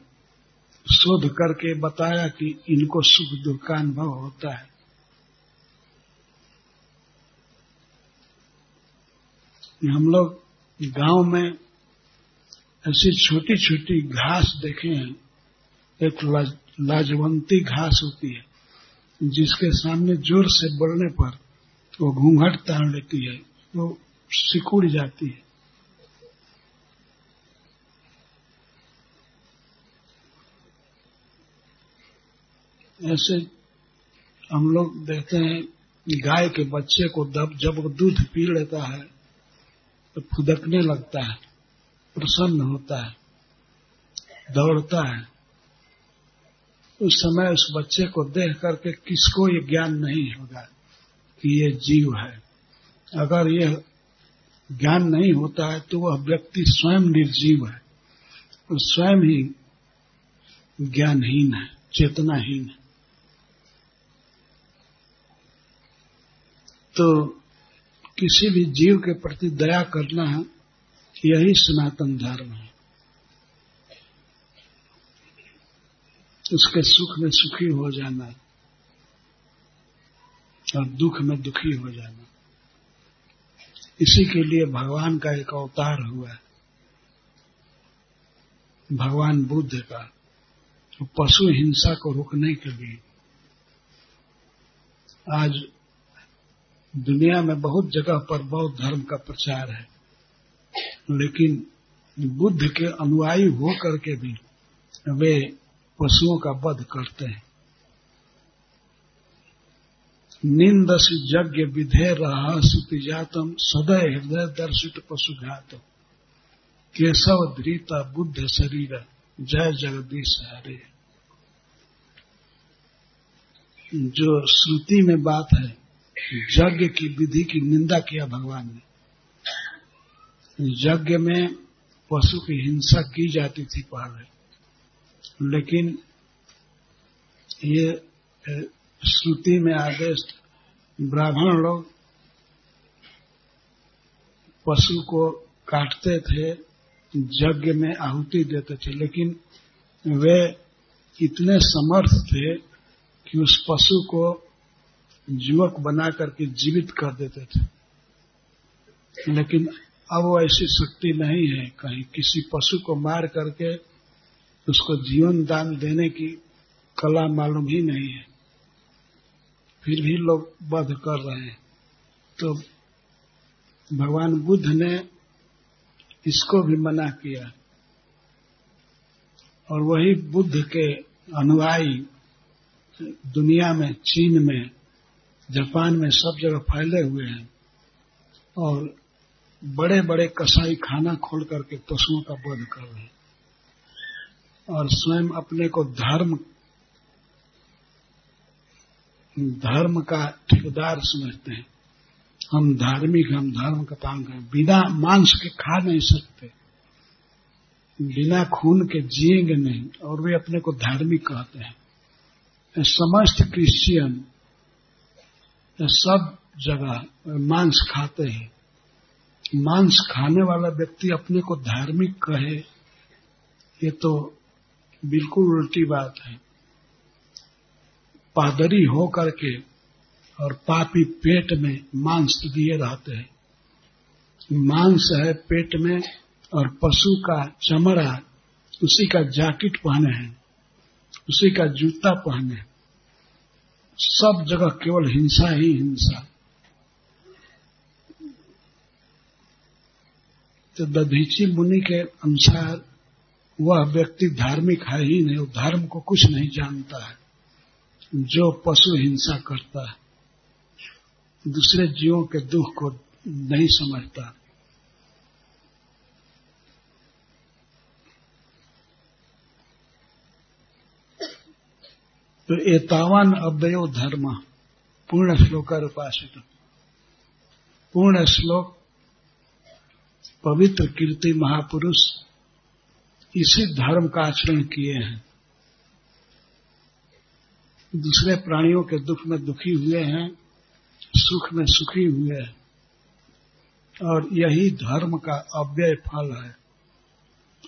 शोध करके बताया कि इनको सुख दुख का अनुभव होता है। हम लोग गाँव में ऐसी छोटी छोटी घास देखे हैं। एक लाज, लाजवंती घास होती है जिसके सामने ज़ोर से बढ़ने पर वो घूंघट ताड़ लेती है वो सिकुड़ जाती है। ऐसे हम लोग देखते हैं गाय के बच्चे को दब जब वो दूध पी लेता है तो फुदकने लगता है, प्रसन्न होता है, दौड़ता है। उस समय उस बच्चे को देख करके किसको ये ज्ञान नहीं होगा कि ये जीव है। अगर ये ज्ञान नहीं होता है तो वह व्यक्ति स्वयं निर्जीव है और स्वयं ही ज्ञानहीन है, चेतनाहीन है। तो किसी भी जीव के प्रति दया करना है यही सनातन धर्म है। उसके सुख में सुखी हो जाना और दुख में दुखी हो जाना। इसी के लिए भगवान का एक अवतार हुआ। है भगवान बुद्ध का। तो पशु हिंसा को रोकने के लिए। आज दुनिया में बहुत जगह पर बौद्ध धर्म का प्रचार है, लेकिन बुद्ध के अनुयायी होकर के भी वे पशुओं का वध करते हैं। निंदस यज्ञ विधे रहा सुति जातम सदय हृदय दर्शित पशुघातम केशव धृता बुद्ध शरीर, जय जगदीश हरे। जो श्रुति में बात है यज्ञ की विधि की निंदा किया भगवान ने। यज्ञ में पशु की हिंसा की जाती थी पहले। लेकिन ये श्रुति में आदेश ब्राह्मण लोग पशु को काटते थे, यज्ञ में आहुति देते थे, लेकिन वे इतने समर्थ थे कि उस पशु को युवक बना करके जीवित कर देते थे। लेकिन अब वो ऐसी शक्ति नहीं है, कहीं किसी पशु को मार करके उसको जीवन दान देने की कला मालूम ही नहीं है। फिर भी लोग वध कर रहे हैं। तो भगवान बुद्ध ने इसको भी मना किया। और वही बुद्ध के अनुयायी दुनिया में, चीन में जापान में सब जगह फैले हुए हैं। और बड़े बड़े कसाई खाना खोल करके पशुओं का वध कर रहे हैं। और स्वयं अपने को धर्म धर्म का ठेकेदार समझते हैं। हम धार्मिक हम धर्म का काम करें। बिना मांस के खा नहीं सकते। बिना खून के जिएँगे नहीं। और वे अपने को धार्मिक कहते हैं। समस्त क्रिश्चियन सब जगह, मांस खाते हैं। मांस खाने वाला व्यक्ति अपने को धार्मिक कहे, ये तो बिल्कुल उल्टी बात है। पादरी हो करके और पापी पेट में मांस दिए रहते हैं। मांस है पेट में और पशु का चमड़ा, उसी का जैकेट पहने हैं, उसी का जूता पहने सब जगह केवल हिंसा ही हिंसा। तो दधीची मुनि के अनुसार वह व्यक्ति धार्मिक है ही नहीं धर्म को कुछ नहीं जानता है। जो पशु हिंसा करता है, दूसरे जीवों के दुख को नहीं समझता। तो एतावन अव्ययो धर्म, पूर्ण श्लोक उपासित। पूर्ण श्लोक, पवित्र कीर्ति महापुरुष, इसी धर्म का आचरण किए हैं। दूसरे प्राणियों के दुख में दुखी हुए हैं, सुख में सुखी हुए हैं, और यही धर्म का अव्यय फल है,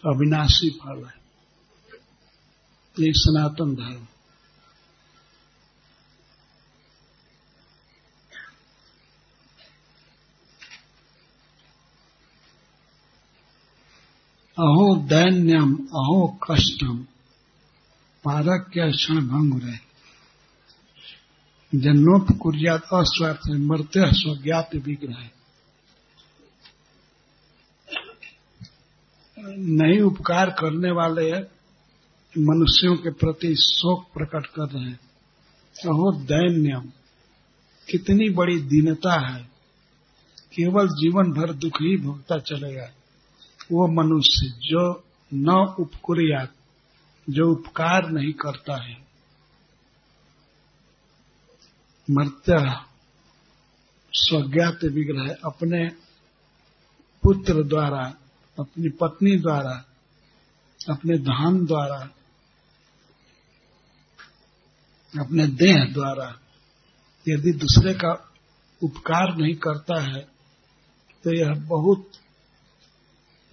अविनाशी फल है। ये सनातन धर्म। अहो दैन्यम, अहो कष्टम। पारक के क्षण भंग रहे जन्नोप कुर्यात अस्वार्थ मरते स्वज्ञात विग्रह। नहीं उपकार करने वाले मनुष्यों के प्रति शोक प्रकट कर रहे हैं। अहो दैन्यम, कितनी बड़ी दीनता है। केवल जीवन भर दुख ही भुगता चलेगा। वो मनुष्य जो न उपकुरिया, जो उपकार नहीं करता है मर्त्य स्वज्ञात विग्रह अपने पुत्र द्वारा, अपनी पत्नी द्वारा, अपने धान द्वारा, अपने देह द्वारा, यदि दूसरे का उपकार नहीं करता है तो यह बहुत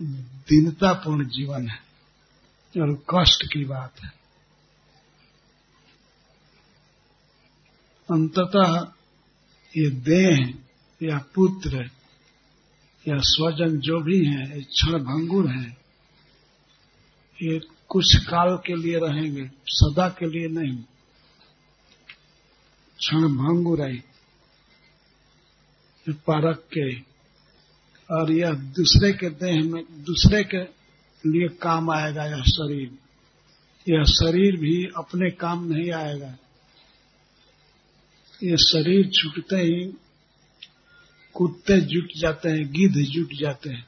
दीनतापूर्ण जीवन है। और कष्ट की बात है। अंततः ये देह, या पुत्र, या स्वजन जो भी है क्षण भंगुर है। ये कुछ काल के लिए रहेंगे, सदा के लिए नहीं। क्षण भंगुर है। पारक के और यह दूसरे के देह में, दूसरे के लिए काम आएगा यह शरीर। यह शरीर भी अपने काम नहीं आएगा। ये शरीर छूटते ही कुत्ते जुट जाते हैं गिद्ध जुट जाते हैं।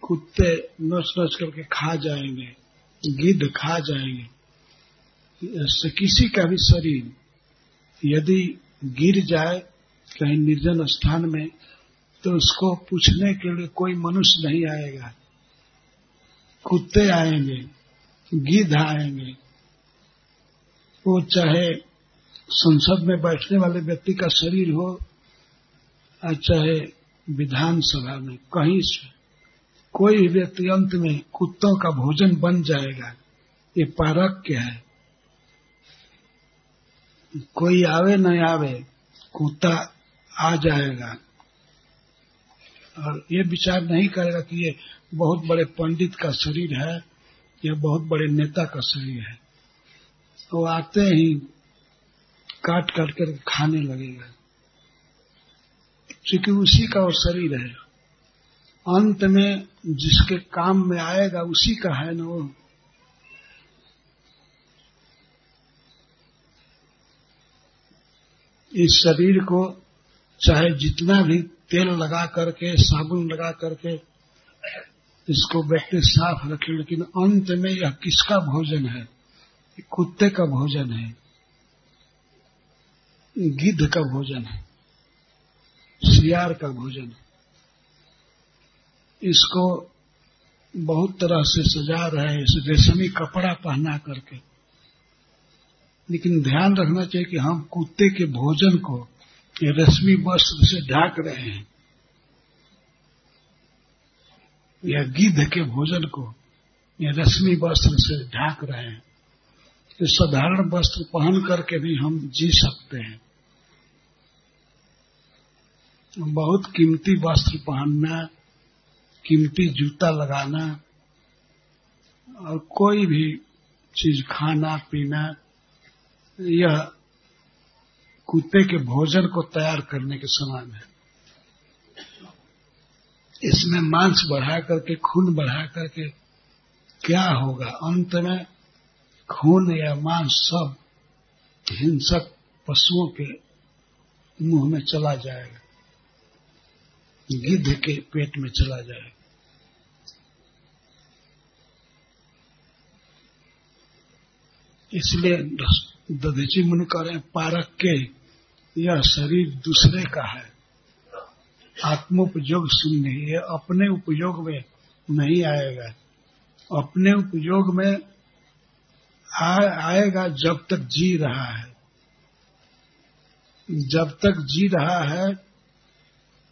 कुत्ते नच नच करके खा जाएँगे गिद्ध खा जाएँगे। किसी का भी शरीर यदि गिर जाए, कहीं निर्जन स्थान में तो उसको पूछने के लिए कोई मनुष्य नहीं आएगा। कुत्ते आएँगे गिद्ध आएँगे। वो चाहे संसद में बैठने वाले व्यक्ति का शरीर हो और चाहे विधानसभा में, कहीं से, कोई व्यक्ति अंत में कुत्तों का भोजन बन जाएगा। ये पारक क्या है। कोई आवे न आवे, कुत्ता आ जाएगा। और ये विचार नहीं करेगा कि ये बहुत बड़े पंडित का शरीर है, या बहुत बड़े नेता का शरीर है। वो तो आते ही काट काट कर खाने लगेगा। क्योंकि उसी का वो शरीर है। अंत में जिसके काम में आएगा, उसी का है ना वो। इस शरीर को चाहे जितना भी तेल लगा करके, साबुन लगा करके, इसको व्यक्ति साफ़ रखे, लेकिन अंत में यह किसका भोजन है? कुत्ते का भोजन है। गिद्ध का भोजन है। सियार का भोजन है। इसको बहुत तरह से सजा रहे हैं, इस रेशमी कपड़ा पहना करके। लेकिन ध्यान रखना चाहिए कि हम कुत्ते के भोजन को ये रश्मि वस्त्र से ढाक रहे हैं। या गिद्ध के भोजन को ये रश्मि वस्त्र से ढाक रहे हैं। ये साधारण वस्त्र पहन करके भी हम जी सकते हैं। बहुत कीमती वस्त्र पहनना, कीमती जूता लगाना, और कोई भी चीज़ खाना, पीना, यह कुत्ते के भोजन को तैयार करने के समान है। इसमें मांस बढ़ा करके, खून बढ़ा करके क्या होगा? अंत में खून या मांस सब हिंसक पशुओं के मुँह में चला जाएगा। गिद्ध के पेट में चला जाएगा। इसलिए दधीची मुनि कह रहे हैं पारक के यह शरीर दूसरे का है। आत्मोपयोग शून्य ये अपने उपयोग में नहीं आएगा। अपने उपयोग में आ, आएगा जब तक जी रहा है। जब तक जी रहा है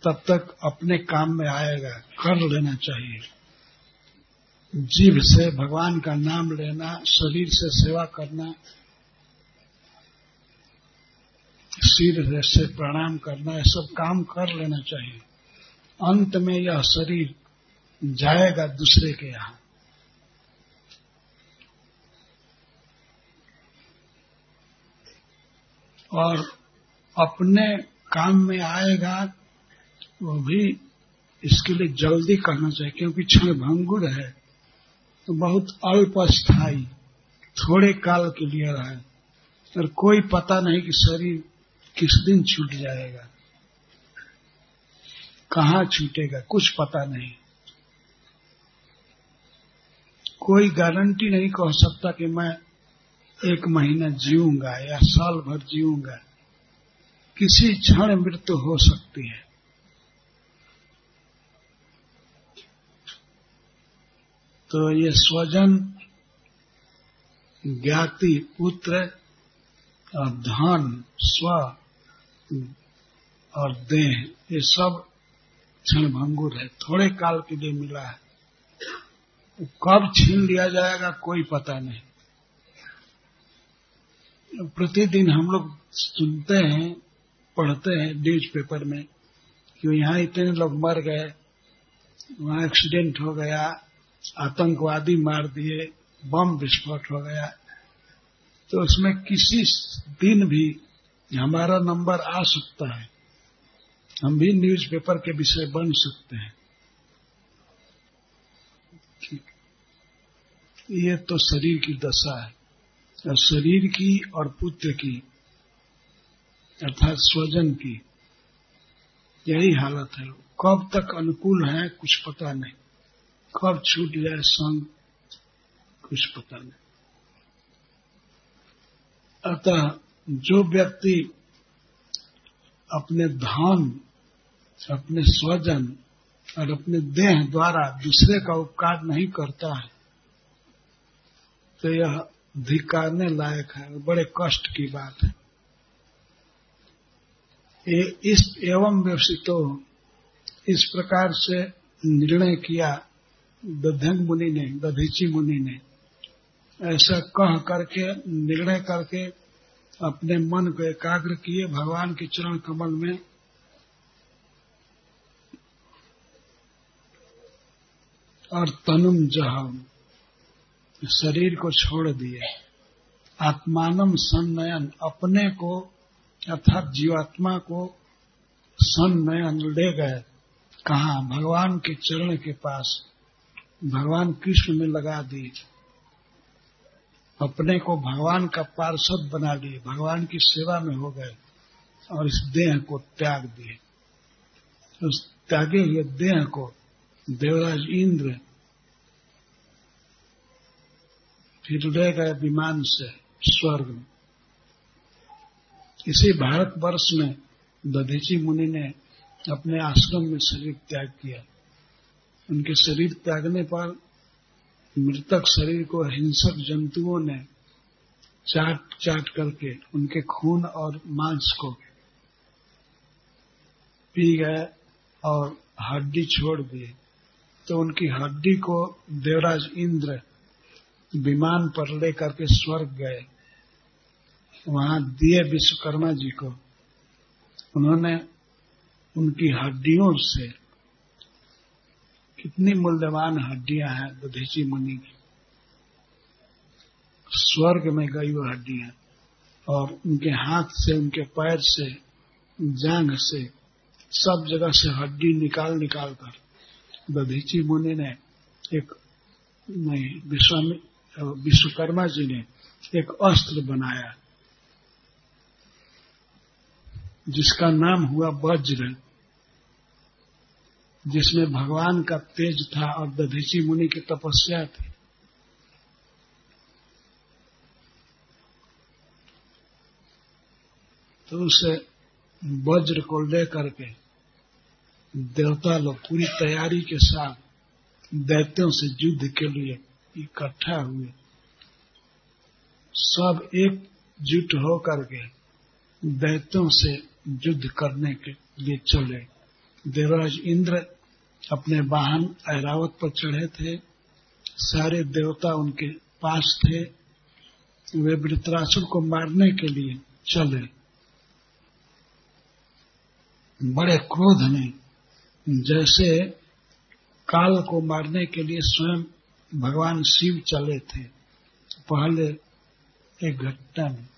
तब तक अपने काम में आएगा। कर लेना चाहिए। जीव से भगवान का नाम लेना शरीर से सेवा करना सिर से प्रणाम करना ये सब काम कर लेना चाहिए। अंत में यह शरीर जाएगा दूसरे के यहाँ। और अपने काम में आएगा, वो भी इसके लिए जल्दी करना चाहिए, क्योंकि क्षण भंगुर है तो बहुत अल्प स्थायी, थोड़े काल के लिए रहे। और कोई पता नहीं कि शरीर किस दिन छूट जाएगा? कहाँ छूटेगा? कुछ पता नहीं। कोई गारंटी नहीं कह सकता कि मैं एक महीना जीऊँगा या साल भर जीऊँगा। किसी क्षण मृत्यु हो सकती है। तो ये स्वजन, ज्ञाति, पुत्र और धन, स्व और देह, ये सब क्षण भंगुर है। थोड़े काल के लिए मिला है। कब छीन लिया जाएगा, कोई पता नहीं। प्रतिदिन हम लोग सुनते हैं, पढ़ते हैं न्यूज़ पेपर में, कि यहाँ इतने लोग मर गए, वहाँ एक्सीडेंट हो गया, आतंकवादी मार दिए, बम विस्फोट हो गया। तो उसमें किसी दिन भी हमारा नंबर आ सकता है। हम भी न्यूज़पेपर के विषय बन सकते हैं। ये तो शरीर की दशा है। और शरीर की और पुत्र की, अर्थात स्वजन की, यही हालत है। कब तक अनुकूल है, कुछ पता नहीं। कब छूट जाए संग, कुछ पता नहीं। अतः जो व्यक्ति अपने धन, अपने स्वजन और अपने देह द्वारा दूसरे का उपकार नहीं करता है तो यह धिकारने लायक है बड़े कष्ट की बात है। ये इस एवं व्यवसितो इस प्रकार से निर्णय किया दध्यंग मुनि ने, दधीची मुनि ने, ऐसा कह करके, निर्णय करके अपने मन को एकाग्र किए भगवान के चरण कमल में। और तनुम जहम, शरीर को छोड़ दिए। आत्मानम सन्नयन, अपने को अर्थात जीवात्मा को सन्नयन ले गए। कहा, भगवान के चरण के पास, भगवान कृष्ण में लगा दिए अपने को भगवान का पार्षद बना लिए, भगवान की सेवा में हो गए और इस देह को त्याग दिए। उस त्यागे हुए देह को देवराज इंद्र फिर उड़े गए विमान से स्वर्ग में। इसी भारतवर्ष में दधीची मुनि ने अपने आश्रम में शरीर त्याग किया। उनके शरीर त्यागने पर मृतक शरीर को हिंसक जंतुओं ने चाट चाट करके उनके खून और मांस को पी गए और हड्डी छोड़ दिए। तो उनकी हड्डी को देवराज इंद्र विमान पर लेकर के स्वर्ग गए। वहाँ दिए विश्वकर्मा जी को। उन्होंने उनकी हड्डियों से कितनी मूल्यवान हड्डियाँ हैं दधीची मुनि। की स्वर्ग में गई वो हड्डियाँ और उनके हाथ से, उनके पैर से जांग से, सब जगह से हड्डी निकाल निकाल कर दधीची मुनि ने एक, नहीं विश्वकर्मा जी ने एक अस्त्र बनाया, जिसका नाम हुआ वज्र। जिसमें भगवान का तेज था और दधीची मुनि की तपस्या थी। तो उसे वज्र को लेकर के देवता लोग पूरी तैयारी के साथ दैत्यों से युद्ध के लिए इकट्ठा हुए। सब एकजुट होकर के दैत्यों से युद्ध करने के लिए चले। देवराज इंद्र अपने वाहन ऐरावत पर चढ़े थे। सारे देवता उनके पास थे। वे वृतरासुर को मारने के लिए चले। बड़े क्रोध में, जैसे काल को मारने के लिए स्वयं भगवान शिव चले थे। पहले एक घटना में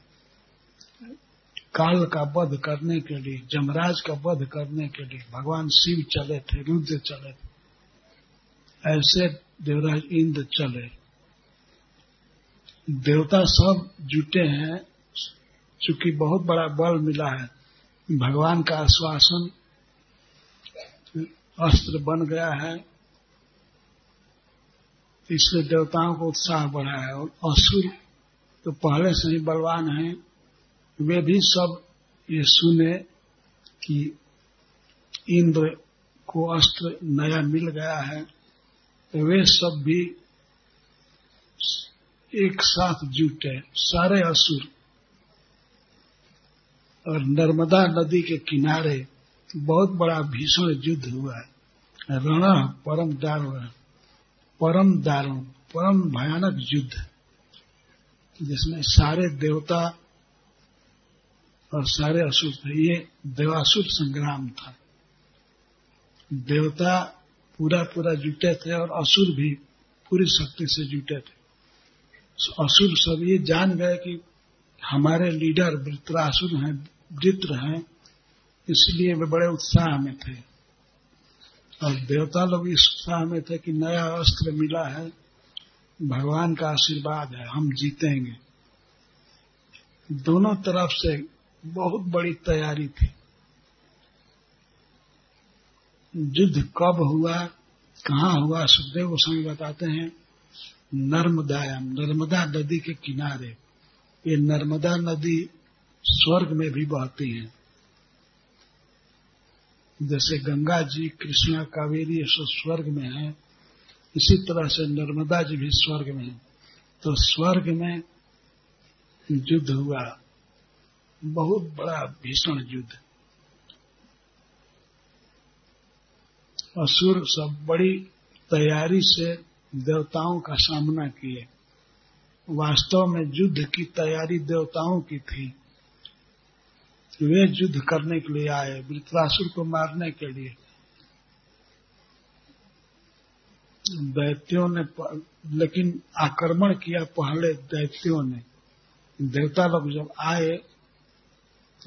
काल का वध करने के लिए, जमराज का वध करने के लिए भगवान शिव चले थे, रुद्र चले थे। ऐसे देवराज इंद्र चले। देवता सब जुटे हैं, चूँकि बहुत बड़ा बल मिला है। भगवान का आश्वासन अस्त्र बन गया है। इसलिए देवताओं को उत्साह बढ़ा है और असुर तो पहले से ही बलवान हैं। वे भी सब ये सुने कि इंद्र को अस्त्र नया मिल गया है तो वे सब भी एक साथ जुटे, सारे असुर। और नर्मदा नदी के किनारे बहुत बड़ा भीषण युद्ध हुआ है। रण परम दारुण परम दारुण, परम भयानक युद्ध, जिसमें सारे देवता और सारे असुर थे ये देवासुर संग्राम था। देवता पूरा पूरा जुटे थे और असुर भी पूरी शक्ति से जुटे थे। असुर सब ये जान गए कि हमारे लीडर वृत्रासुर हैं, वृत्र हैं, इसलिए वे बड़े उत्साह में थे। और देवता लोग इस उत्साह में थे कि नया अस्त्र मिला है, भगवान का आशीर्वाद है, हम जीतेंगे। दोनों तरफ़ से बहुत बड़ी तैयारी थी। युद्ध कब हुआ, कहाँ हुआ, सुखदेव गोस्वामी बताते हैं। नर्मदायम नर्मदा नदी के किनारे, ये नर्मदा नदी स्वर्ग में भी बहती है। जैसे गंगा जी, कृष्णा कावेरी, ये सब स्वर्ग में है। इसी तरह से नर्मदा जी भी स्वर्ग में है। तो स्वर्ग में युद्ध हुआ। बहुत बड़ा भीषण युद्ध। असुर सब बड़ी तैयारी से देवताओं का सामना किए। वास्तव में युद्ध की तैयारी देवताओं की थी। वे युद्ध करने के लिए आए वृत्रासुर को मारने के लिए। दैत्यों ने लेकिन आक्रमण किया पहले दैत्यों ने। देवता लोग जब आए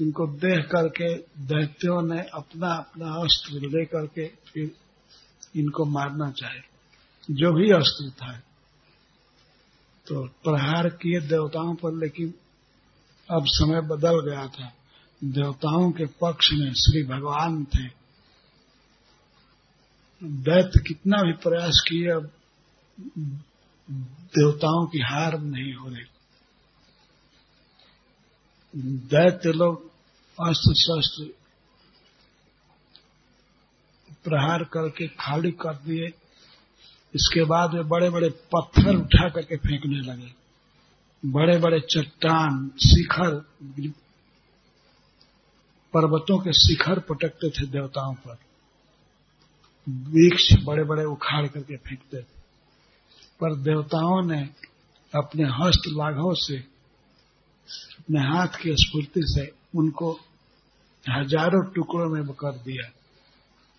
इनको देख करके दैत्यों ने अपना अपना अस्त्र लेकर के फिर इनको मारना चाहे, जो भी अस्त्र था। तो प्रहार किए देवताओं पर, लेकिन अब समय बदल गया था। देवताओं के पक्ष में श्री भगवान थे। दैत्य कितना भी प्रयास किए, अब देवताओं की हार नहीं हो रही। दैत्य लोग, अस्त्र शस्त्र प्रहार करके खाली कर दिए। इसके बाद वे बड़े बड़े पत्थर उठा करके फेंकने लगे। बड़े बड़े चट्टान, शिखर, पर्वतों के शिखर पटकते थे देवताओं पर। वृक्ष बड़े बड़े उखाड़ करके फेंकते। थे पर देवताओं ने अपने हस्त लाघव से अपने हाथ की स्फूर्ति से उनको हज़ारों टुकड़ों में कर दिया।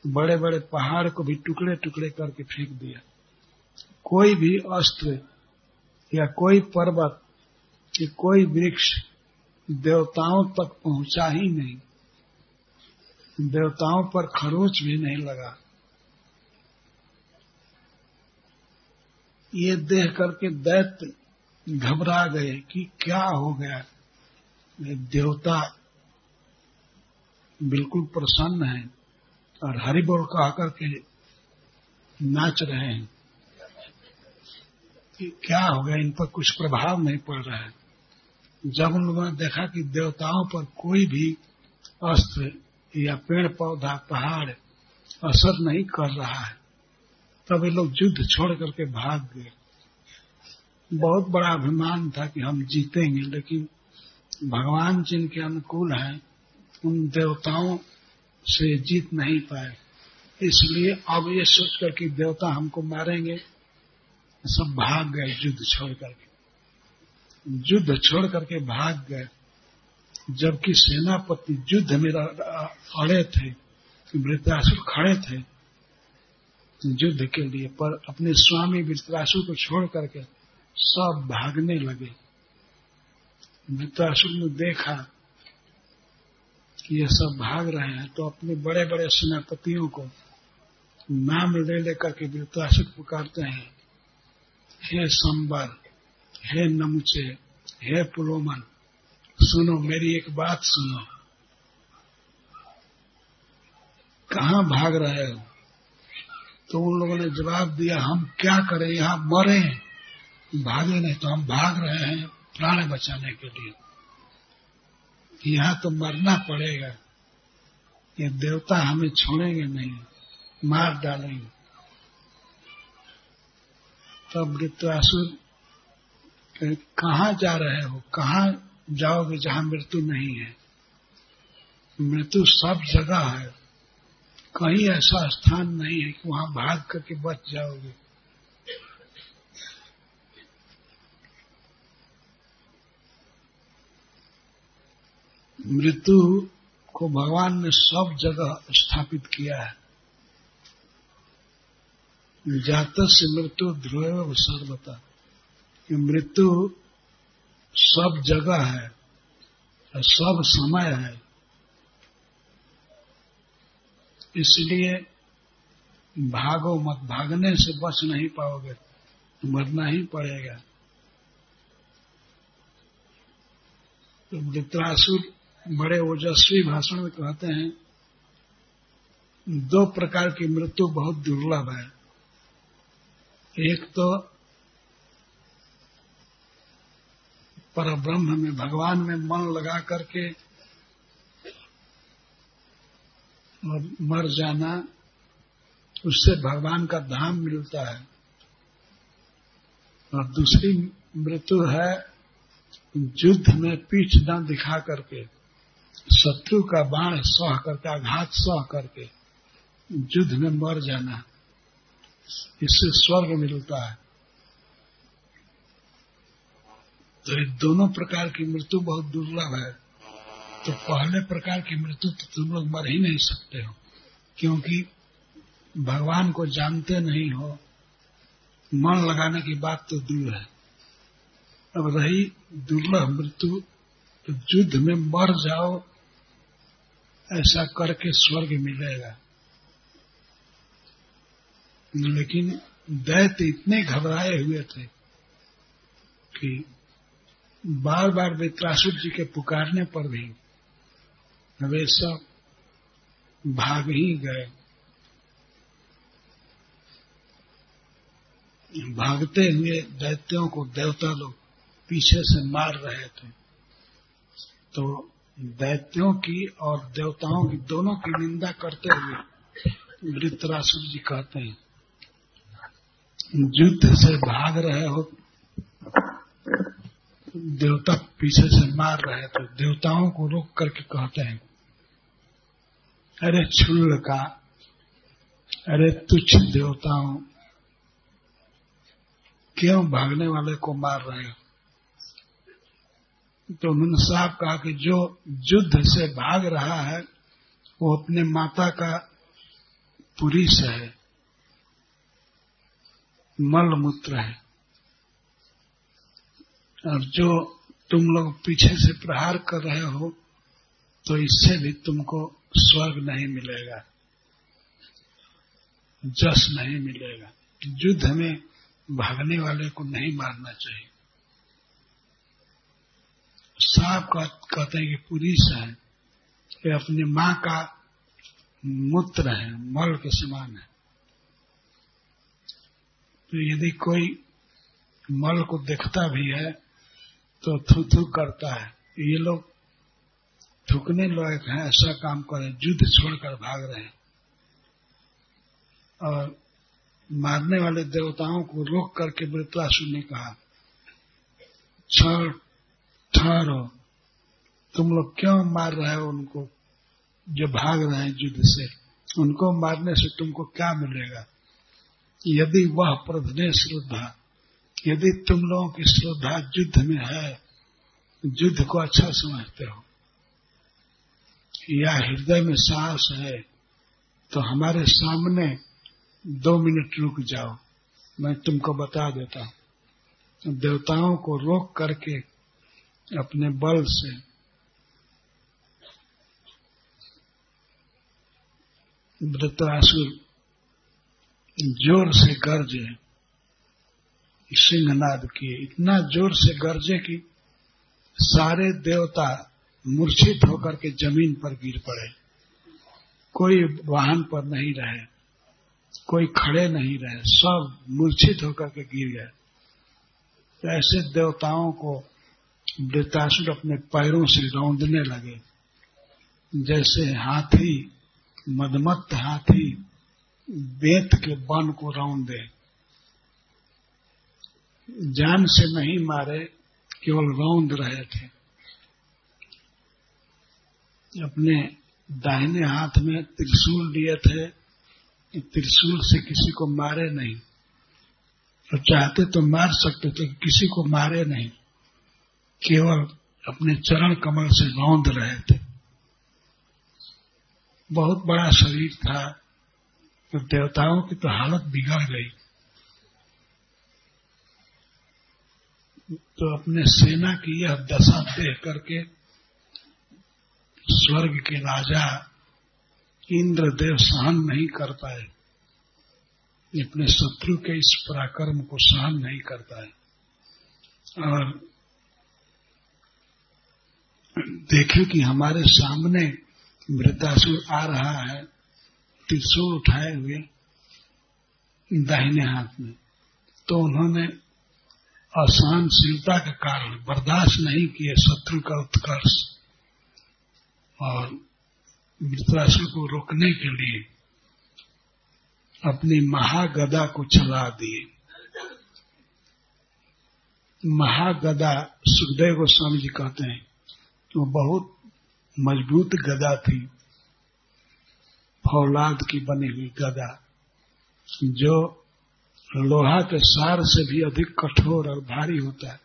बड़े बड़े पहाड़ को भी टुकड़े टुकड़े करके फेंक दिया। कोई भी अस्त्र या कोई पर्वत कि कोई वृक्ष देवताओं तक पहुँचा ही नहीं। देवताओं पर खरोच भी नहीं लगा। ये देख करके दैत्य घबरा गए कि क्या हो गया। देवता बिल्कुल प्रसन्न है और हरि बोल कहा करके नाच रहे हैं कि क्या हो गया, इन पर कुछ प्रभाव नहीं पड़ रहा है। जब उन लोगों ने देखा कि देवताओं पर कोई भी अस्त्र या पेड़ पौधा पहाड़ असर नहीं कर रहा है, तब ये लोग युद्ध छोड़ करके भाग गए। बहुत बड़ा अभिमान था कि हम जीतेंगे, लेकिन भगवान जिनके अनुकूल हैं, उन देवताओं से जीत नहीं पाए। इसलिए अब ये सोच कर कि देवता हमको मारेंगे, सब भाग गए युद्ध छोड़ करके। युद्ध छोड़ करके भाग गए। जबकि सेनापति युद्ध में अड़े थे वृत्रासुर खड़े थे, युद्ध के लिए, पर अपने स्वामी वृत्रासुर को छोड़ करके सब भागने लगे। वृत्रासुर ने देखा कि ये सब भाग रहे हैं तो अपने बड़े बड़े सेनापतियों को नाम ले लेकर के वृत्रासुर पुकारते हैं। हे संबर हे नमुचे, हे पुलोमन सुनो, मेरी एक बात सुनो। कहाँ भाग रहे हो? तो उन लोगों ने जवाब दिया, हम क्या करें? यहाँ मरे भागे नहीं तो हम भाग रहे हैं प्राण बचाने के लिए। यहाँ तो मरना पड़ेगा। ये देवता हमें छोड़ेंगे नहीं, मार डालेंगे। तब वृत्तासुर कहाँ जा रहे हो? कहाँ जाओगे जहाँ मृत्यु नहीं है? मृत्यु सब जगह है। कहीं ऐसा स्थान नहीं है कि वहाँ भाग करके बच जाओगे। मृत्यु को भगवान ने सब जगह स्थापित किया है। जात से मृत्यु ध्रुव सर्वता कि मृत्यु सब जगह है सब समय है। इसलिए भागो मत, भागने से बच नहीं पाओगे मरना ही पड़ेगा। तो वृत्रासुर बड़े ओजस्वी भाषण में कहते हैं, दो प्रकार की मृत्यु बहुत दुर्लभ है। एक तो पर ब्रह्म में, भगवान में मन लगा करके और मर जाना, उससे भगवान का धाम मिलता है। और दूसरी मृत्यु है, युद्ध में पीठ न दिखा करके। शत्रु का बाण सह करके, आघात सह करके युद्ध में मर जाना, इससे स्वर्ग मिलता है। तो ये दोनों प्रकार की मृत्यु बहुत दुर्लभ है। तो पहले प्रकार की मृत्यु तो तुम लोग मर ही नहीं सकते हो, क्योंकि भगवान को जानते नहीं हो। मन लगाने की बात तो दूर है। अब रही दुर्लभ मृत्यु युद्ध में मर जाओ, ऐसा करके स्वर्ग मिलेगा। लेकिन दैत्य इतने घबराए हुए थे कि बार बार वित्रासुर जी के पुकारने पर भी वे सब भाग ही गए। भागते हुए दैत्यों को देवता लोग पीछे से मार रहे थे। तो दैत्यों की और देवताओं की दोनों की निंदा करते हुए वृतरासुर जी कहते हैं, युद्ध से भाग रहे हो, देवता पीछे से मार रहे थे। देवताओं को रोक करके कहते हैं, अरे छुल्ल का, अरे तुच्छ देवताओं, क्यों भागने वाले को मार रहे हो? तो उन्होंने साहब कहा कि जो युद्ध से भाग रहा है, वो अपने माता का पुरुष है मल मूत्र है। और जो तुम लोग पीछे से प्रहार कर रहे हो तो इससे भी तुमको स्वर्ग नहीं मिलेगा, जस नहीं मिलेगा। युद्ध में भागने वाले को नहीं मारना चाहिए। साफ़ कहते हैं कि पुरुष है ये अपनी माँ का मूत्र है, मल के समान है। तो यदि कोई मल को देखता भी है तो थू थू करता है। ये लोग थूकने लायक हैं, ऐसा काम करें, युद्ध छोड़कर भाग रहे हैं। और मारने वाले देवताओं को रोक करके वृत्रासुर ने कहा क्षण ठहरो तुम लोग क्यों मार रहे हो उनको? जो भाग रहे हैं युद्ध से, उनको मारने से तुमको क्या मिलेगा? यदि वह प्रभने श्रद्धा, यदि तुम लोगों की श्रद्धा युद्ध में है, युद्ध को अच्छा समझते हो, या हृदय में साहस है तो हमारे सामने दो मिनट रुक जाओ। मैं तुमको बता देता हूँ। देवताओं को रोक करके अपने बल से। वृत्रासुर ज़ोर से गरजे, सिंहनाद किए। इतना ज़ोर से गरजे कि सारे देवता मूर्छित होकर के ज़मीन पर गिर पड़े। कोई वाहन पर नहीं रहे, कोई खड़े नहीं रहे, सब मूर्छित होकर के गिर गए। ऐसे देवताओं को वृतासुर अपने पैरों से रौंदने लगे। जैसे हाथी, मदमत्त हाथी बेत के वन को रौंदे। जान से नहीं मारे, केवल रौंद रहे थे। अपने दाहिने हाथ में त्रिशूल लिए थे त्रिशूल से किसी को मारे नहीं। तो चाहते तो मार सकते थे, किसी को मारे नहीं। केवल अपने चरण कमल से रौंद रहे थे। बहुत बड़ा शरीर था तो देवताओं की तो हालत बिगड़ गई। तो अपने सेना की यह दशा देख करके स्वर्ग के राजा इंद्रदेव सहन नहीं कर पाए। अपने शत्रु के इस पराक्रम को सहन नहीं कर पाए। और देखे कि हमारे सामने मृतासुर आ रहा है त्रिशूल उठाए हुए, दाहिने हाथ में। तो उन्होंने असहनशीलता के कारण, बर्दाश्त नहीं किए शत्रु का उत्कर्ष और वृत्रासुर को रोकने के लिए अपनी महागदा को चला दिए। महागदा सुखदेव गोस्वामी जी कहते हैं वो बहुत मज़बूत गदा थी, फौलाद की बनी हुई गदा, जो लोहा के सार से भी अधिक कठोर और भारी होता है।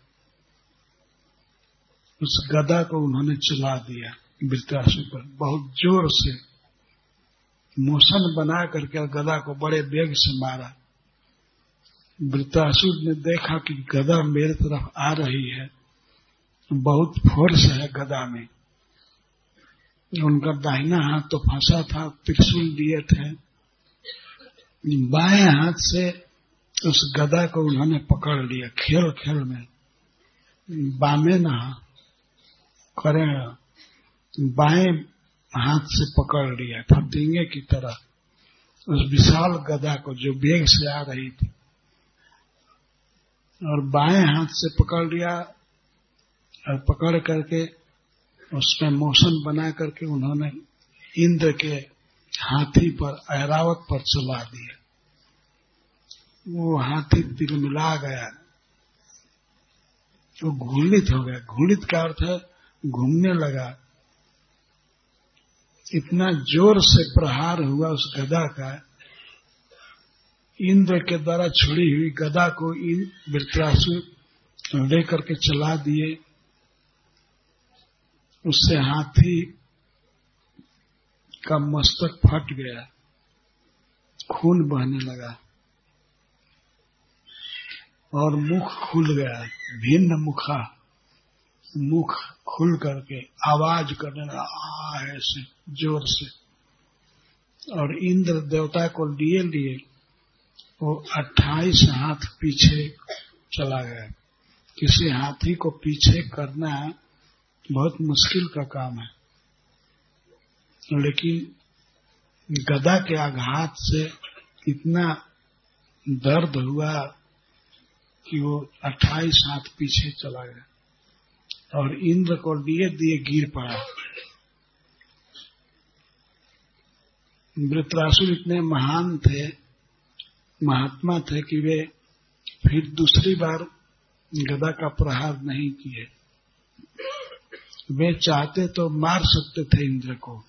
उस गदा को उन्होंने चला दिया वृत्रासुर पर। बहुत ज़ोर से मोशन बना करके गदा को बड़े वेग से मारा। वृत्रासुर ने देखा कि गदा मेरे तरफ़ आ रही है। बहुत फोर्स है गदा में। उनका दाहिना हाथ तो फंसा था, त्रिशूल दिए थे। बाएँ हाथ से उस गदा को उन्होंने पकड़ लिया खेल खेल में। बामे न, करें बाएँ हाथ से पकड़ लिया, फतिंगे की तरह। उस विशाल गदा को जो बेग से आ रही थी। और बाएँ हाथ से पकड़ लिया पकड़ करके, उसमें मोशन बना करके उन्होंने इंद्र के हाथी पर, ऐरावत पर चला दिया। वो हाथी दिल मिला गया। वो घूर्णित हो गया। घूर्णित का अर्थ है, घूमने लगा। इतना ज़ोर से प्रहार हुआ उस गदा का, इंद्र के द्वारा छोड़ी हुई गदा को वृत्रासुर लेकर के चला दिए। उससे हाथी का मस्तक फट गया। खून बहने लगा। और मुख खुल गया। भिन्न मुखा। मुख खुल करके आवाज़ करने लगा ऐसे, ज़ोर से। और इंद्र देवता को लिए लिए वो अट्ठाईस हाथ पीछे चला गया। किसी हाथी को पीछे करना बहुत मुश्किल का काम है। लेकिन गदा के आघात से इतना दर्द हुआ कि वो अट्ठाईस हाथ पीछे चला गया और इंद्र को दिए दिए गिर पड़ा। वृत्रासुर इतने महान थे, महात्मा थे कि वे फिर दूसरी बार गदा का प्रहार नहीं किए। वे चाहते तो मार सकते थे इंद्र को।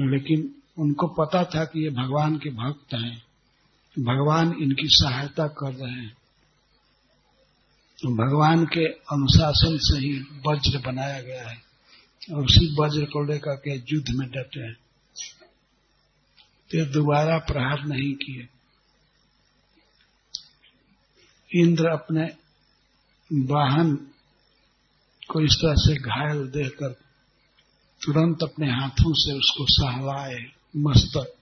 लेकिन उनको पता था कि ये भगवान के भक्त हैं। भगवान इनकी सहायता कर रहे हैं। भगवान के अनुशासन से ही वज्र बनाया गया है। और उसी वज्र को लेकर के युद्ध में डटे हैं। तो दोबारा प्रहार नहीं किए। इंद्र अपने वाहन को इस तरह से घायल देखकर तुरंत अपने हाथों से उसको सहलाए मस्तक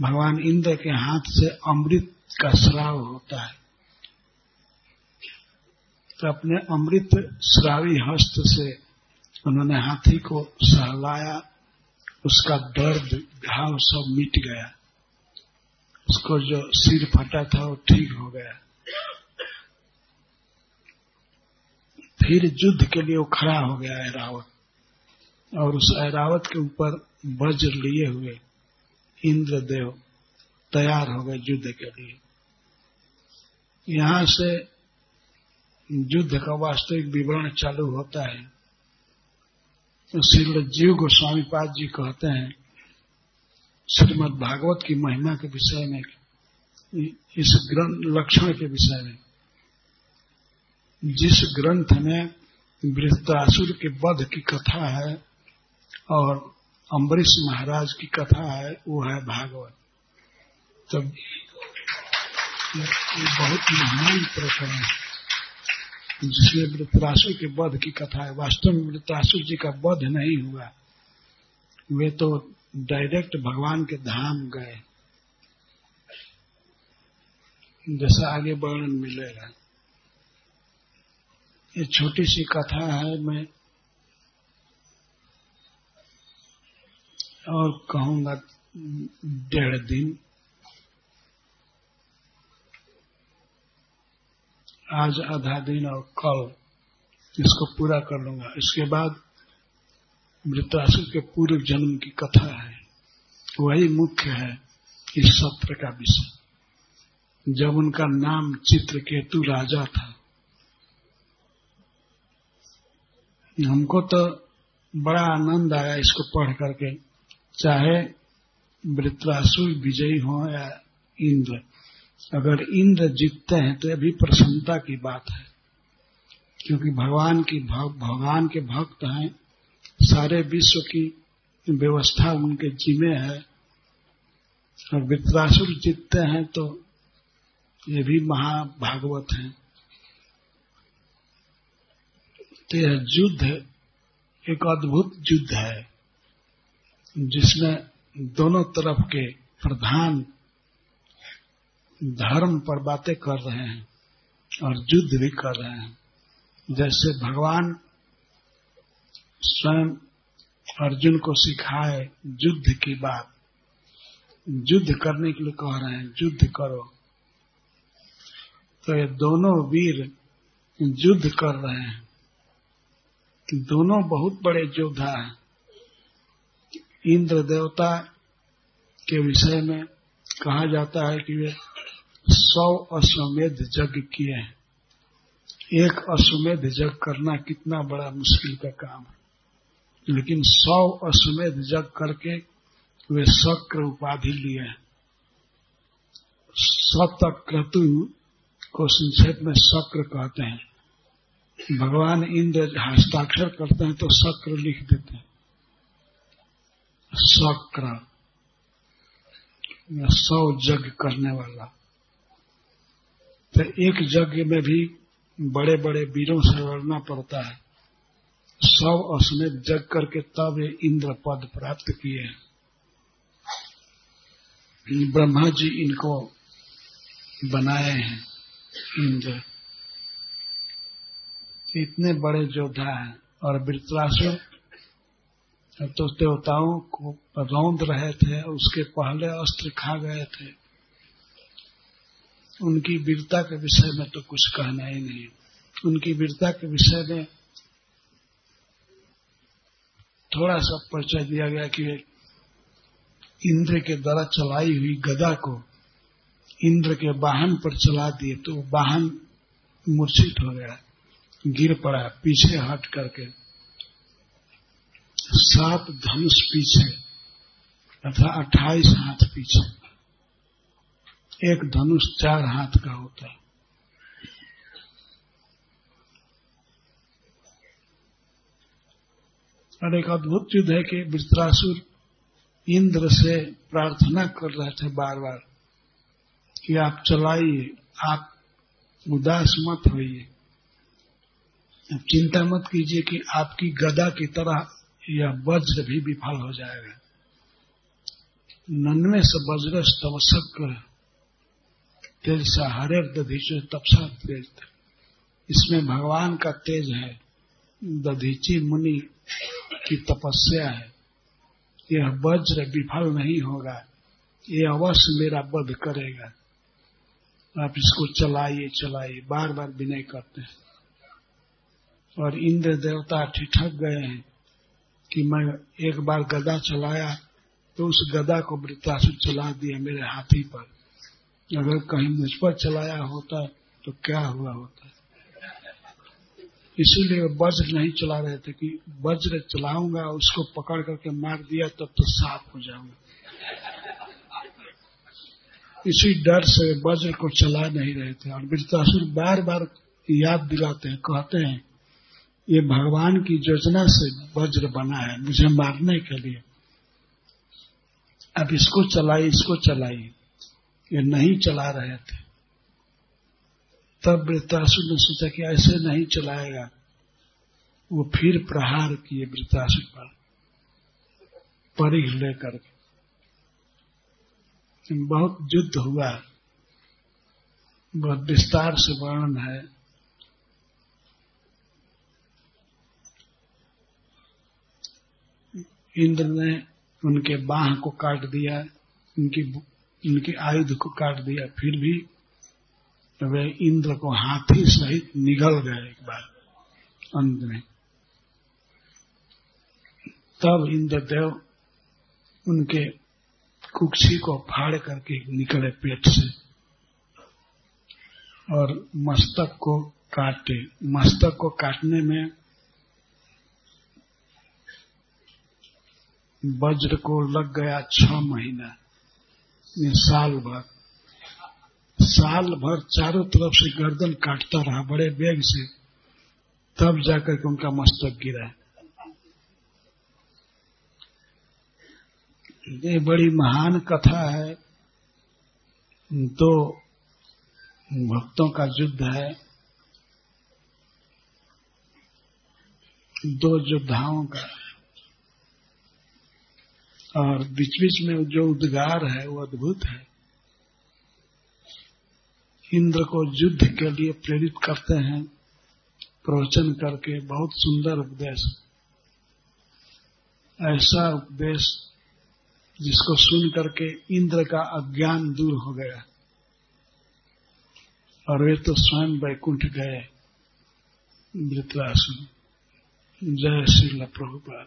भगवान इंद्र के हाथ से अमृत का श्राव होता है। तो अपने अमृत श्रावी हस्त से उन्होंने हाथी को सहलाया, उसका दर्द, घाव सब मिट गया। उसको जो सिर फटा था वो ठीक हो गया। फिर युद्ध के लिए वो खड़ा हो गया ऐरावत। और उस ऐरावत के ऊपर वज्र लिए हुए इंद्रदेव तैयार हो गए युद्ध के लिए। यहाँ से युद्ध का वास्तविक विवरण चालू होता है। तो श्री जीव गोस्वामी पाद जी कहते हैं श्रीमद भागवत की महिमा के विषय में, इस ग्रंथ लक्षण के विषय में जिस ग्रंथ में वृत्तासुर के वध की कथा है और अम्बरीश महाराज की कथा है, वो है भागवत। तब ये बहुत महान प्रकरण है। जिसमें वृत्रासुर के वध की कथा है। वास्तव में वृत्रासुर जी का वध नहीं हुआ। वे तो डायरेक्ट भगवान के धाम गए। जैसा आगे वर्णन मिलेगा। ये छोटी सी कथा है, मैं और कहूँगा डेढ़ दिन। आज आधा दिन और कल इसको पूरा कर लूँगा। इसके बाद मृतासुर के पूर्व जन्म की कथा है। वही मुख्य है इस सत्र का विषय। जब उनका नाम चित्रकेतु राजा था हमको तो बड़ा आनंद आया इसको पढ़ करके चाहे वृत्रासुर विजयी हो या इंद्र। अगर इंद्र जीतते हैं तो अभी प्रसन्नता की बात है। क्योंकि भगवान की भग, भगवान के भक्त हैं सारे विश्व की व्यवस्था उनके जिम्मे है। और वित्रासुर जीतते हैं तो ये भी महाभागवत हैं। तो यह युद्ध, एक अद्भुत युद्ध है, जिसमें दोनों तरफ़ के प्रधान धर्म पर बातें कर रहे हैं और युद्ध भी कर रहे हैं। जैसे भगवान स्वयं अर्जुन को सिखाए युद्ध की बात, युद्ध करने के लिए कह रहे हैं, युद्ध करो। तो ये दोनों वीर युद्ध कर रहे हैं। दोनों बहुत बड़े योद्धा हैं। इंद्र देवता के विषय में कहा जाता है कि वे सौ अश्वमेध यज्ञ किए हैं। एक अश्वमेध यज्ञ करना कितना बड़ा मुश्किल का काम है। लेकिन सौ अश्वमेध यज्ञ करके वे शक्र उपाधि लिए हैं। सतक्रतु को संक्षेप में शक्र कहते हैं। भगवान इंद्र हस्ताक्षर करते हैं तो शक्र लिख देते हैं। शक्र। सौ यज्ञ करने वाला। तो एक यज्ञ में भी बड़े बड़े वीरों से लड़ना पड़ता है। सौ असमेत यज्ञ करके तब ये इंद्र पद प्राप्त किए हैं। ब्रह्मा जी इनको बनाए हैं, इंद्र। इतने बड़े योद्धा हैं और वृत्रासुर तो देवताओं को रौंद रहे थे, उसके पहले अस्त्र खा गए थे। उनकी वीरता के विषय में तो कुछ कहना ही नहीं। उनकी वीरता के विषय में थोड़ा सा परिचय दिया गया कि इंद्र के द्वारा चलाई हुई गदा को इंद्र के वाहन पर चला दिए तो वाहन मूर्छित हो गया। गिर पड़ा पीछे हट करके। सात धनुष पीछे तथा अट्ठाईस हाथ पीछे। एक धनुष चार हाथ का होता है। और एक अद्भुत युद्ध है कि वृत्रासुर इंद्र से प्रार्थना कर रहे थे बार बार कि आप चलाइए, आप उदास मत होइए। चिंता मत कीजिए कि आपकी गदा की तरह यह वज्र भी विफल हो जाएगा। नन्वे से वज्र तवसक तेज सा हरे दधीचो तपसा तेज। इसमें भगवान का तेज है। दधीची मुनि की तपस्या है। यह वज्र विफल नहीं होगा। ये अवश्य मेरा वध करेगा। आप इसको चलाइए चलाइए। बार बार विनय करते हैं। और इंद्र देवता ठिठक गए हैं कि मैं एक बार गदा चलाया तो उस गदा को वृत्तासुर चला दिया मेरे हाथी पर। अगर कहीं मुझ पर चलाया होता तो क्या हुआ होता? इसीलिए वज्र नहीं चला रहे थे कि वज्र चलाऊँगा, उसको पकड़ करके मार दिया तब तो साफ़ हो जाऊँगा। इसी डर से वज्र को चला नहीं रहे थे और वृत्तासुर बार बार याद दिलाते हैं, कहते हैं ये भगवान की योजना से वज्र बना है, मुझे मारने के लिए। अब इसको चलाई इसको चलाई ये नहीं चला रहे थे। तब वृत्तासुर ने सोचा कि ऐसे नहीं चलाएगा। वो फिर प्रहार किए वृत्तासुर पर। परिघ लेकर के। बहुत युद्ध हुआ। बहुत विस्तार से वर्णन है। इंद्र ने उनके बाह को काट दिया, उनकी उनके आयुध को काट दिया, फिर भी वे इंद्र को हाथी सहित निगल गए एक बार, अंत में। तब इंद्रदेव उनके कुक्षी को फाड़ करके निकले पेट से और मस्तक को काटे। मस्तक को काटने में वज्र को लग गया छह महीना साल भर। साल भर चारों तरफ़ से गर्दन काटता रहा, बड़े वेग से, तब जाकर के उनका मस्तक गिरा। ये बड़ी महान कथा है। दो भक्तों का युद्ध है। दो योद्धाओं का और बीच बीच में जो उद्गार है, वो अद्भुत है। इंद्र को युद्ध के लिए प्रेरित करते हैं, प्रवचन करके बहुत सुंदर उपदेश। ऐसा उपदेश जिसको सुन करके इंद्र का अज्ञान दूर हो गया। और वे तो स्वयं वैकुंठ गए वृतरासुन जय श्री प्रभुपाद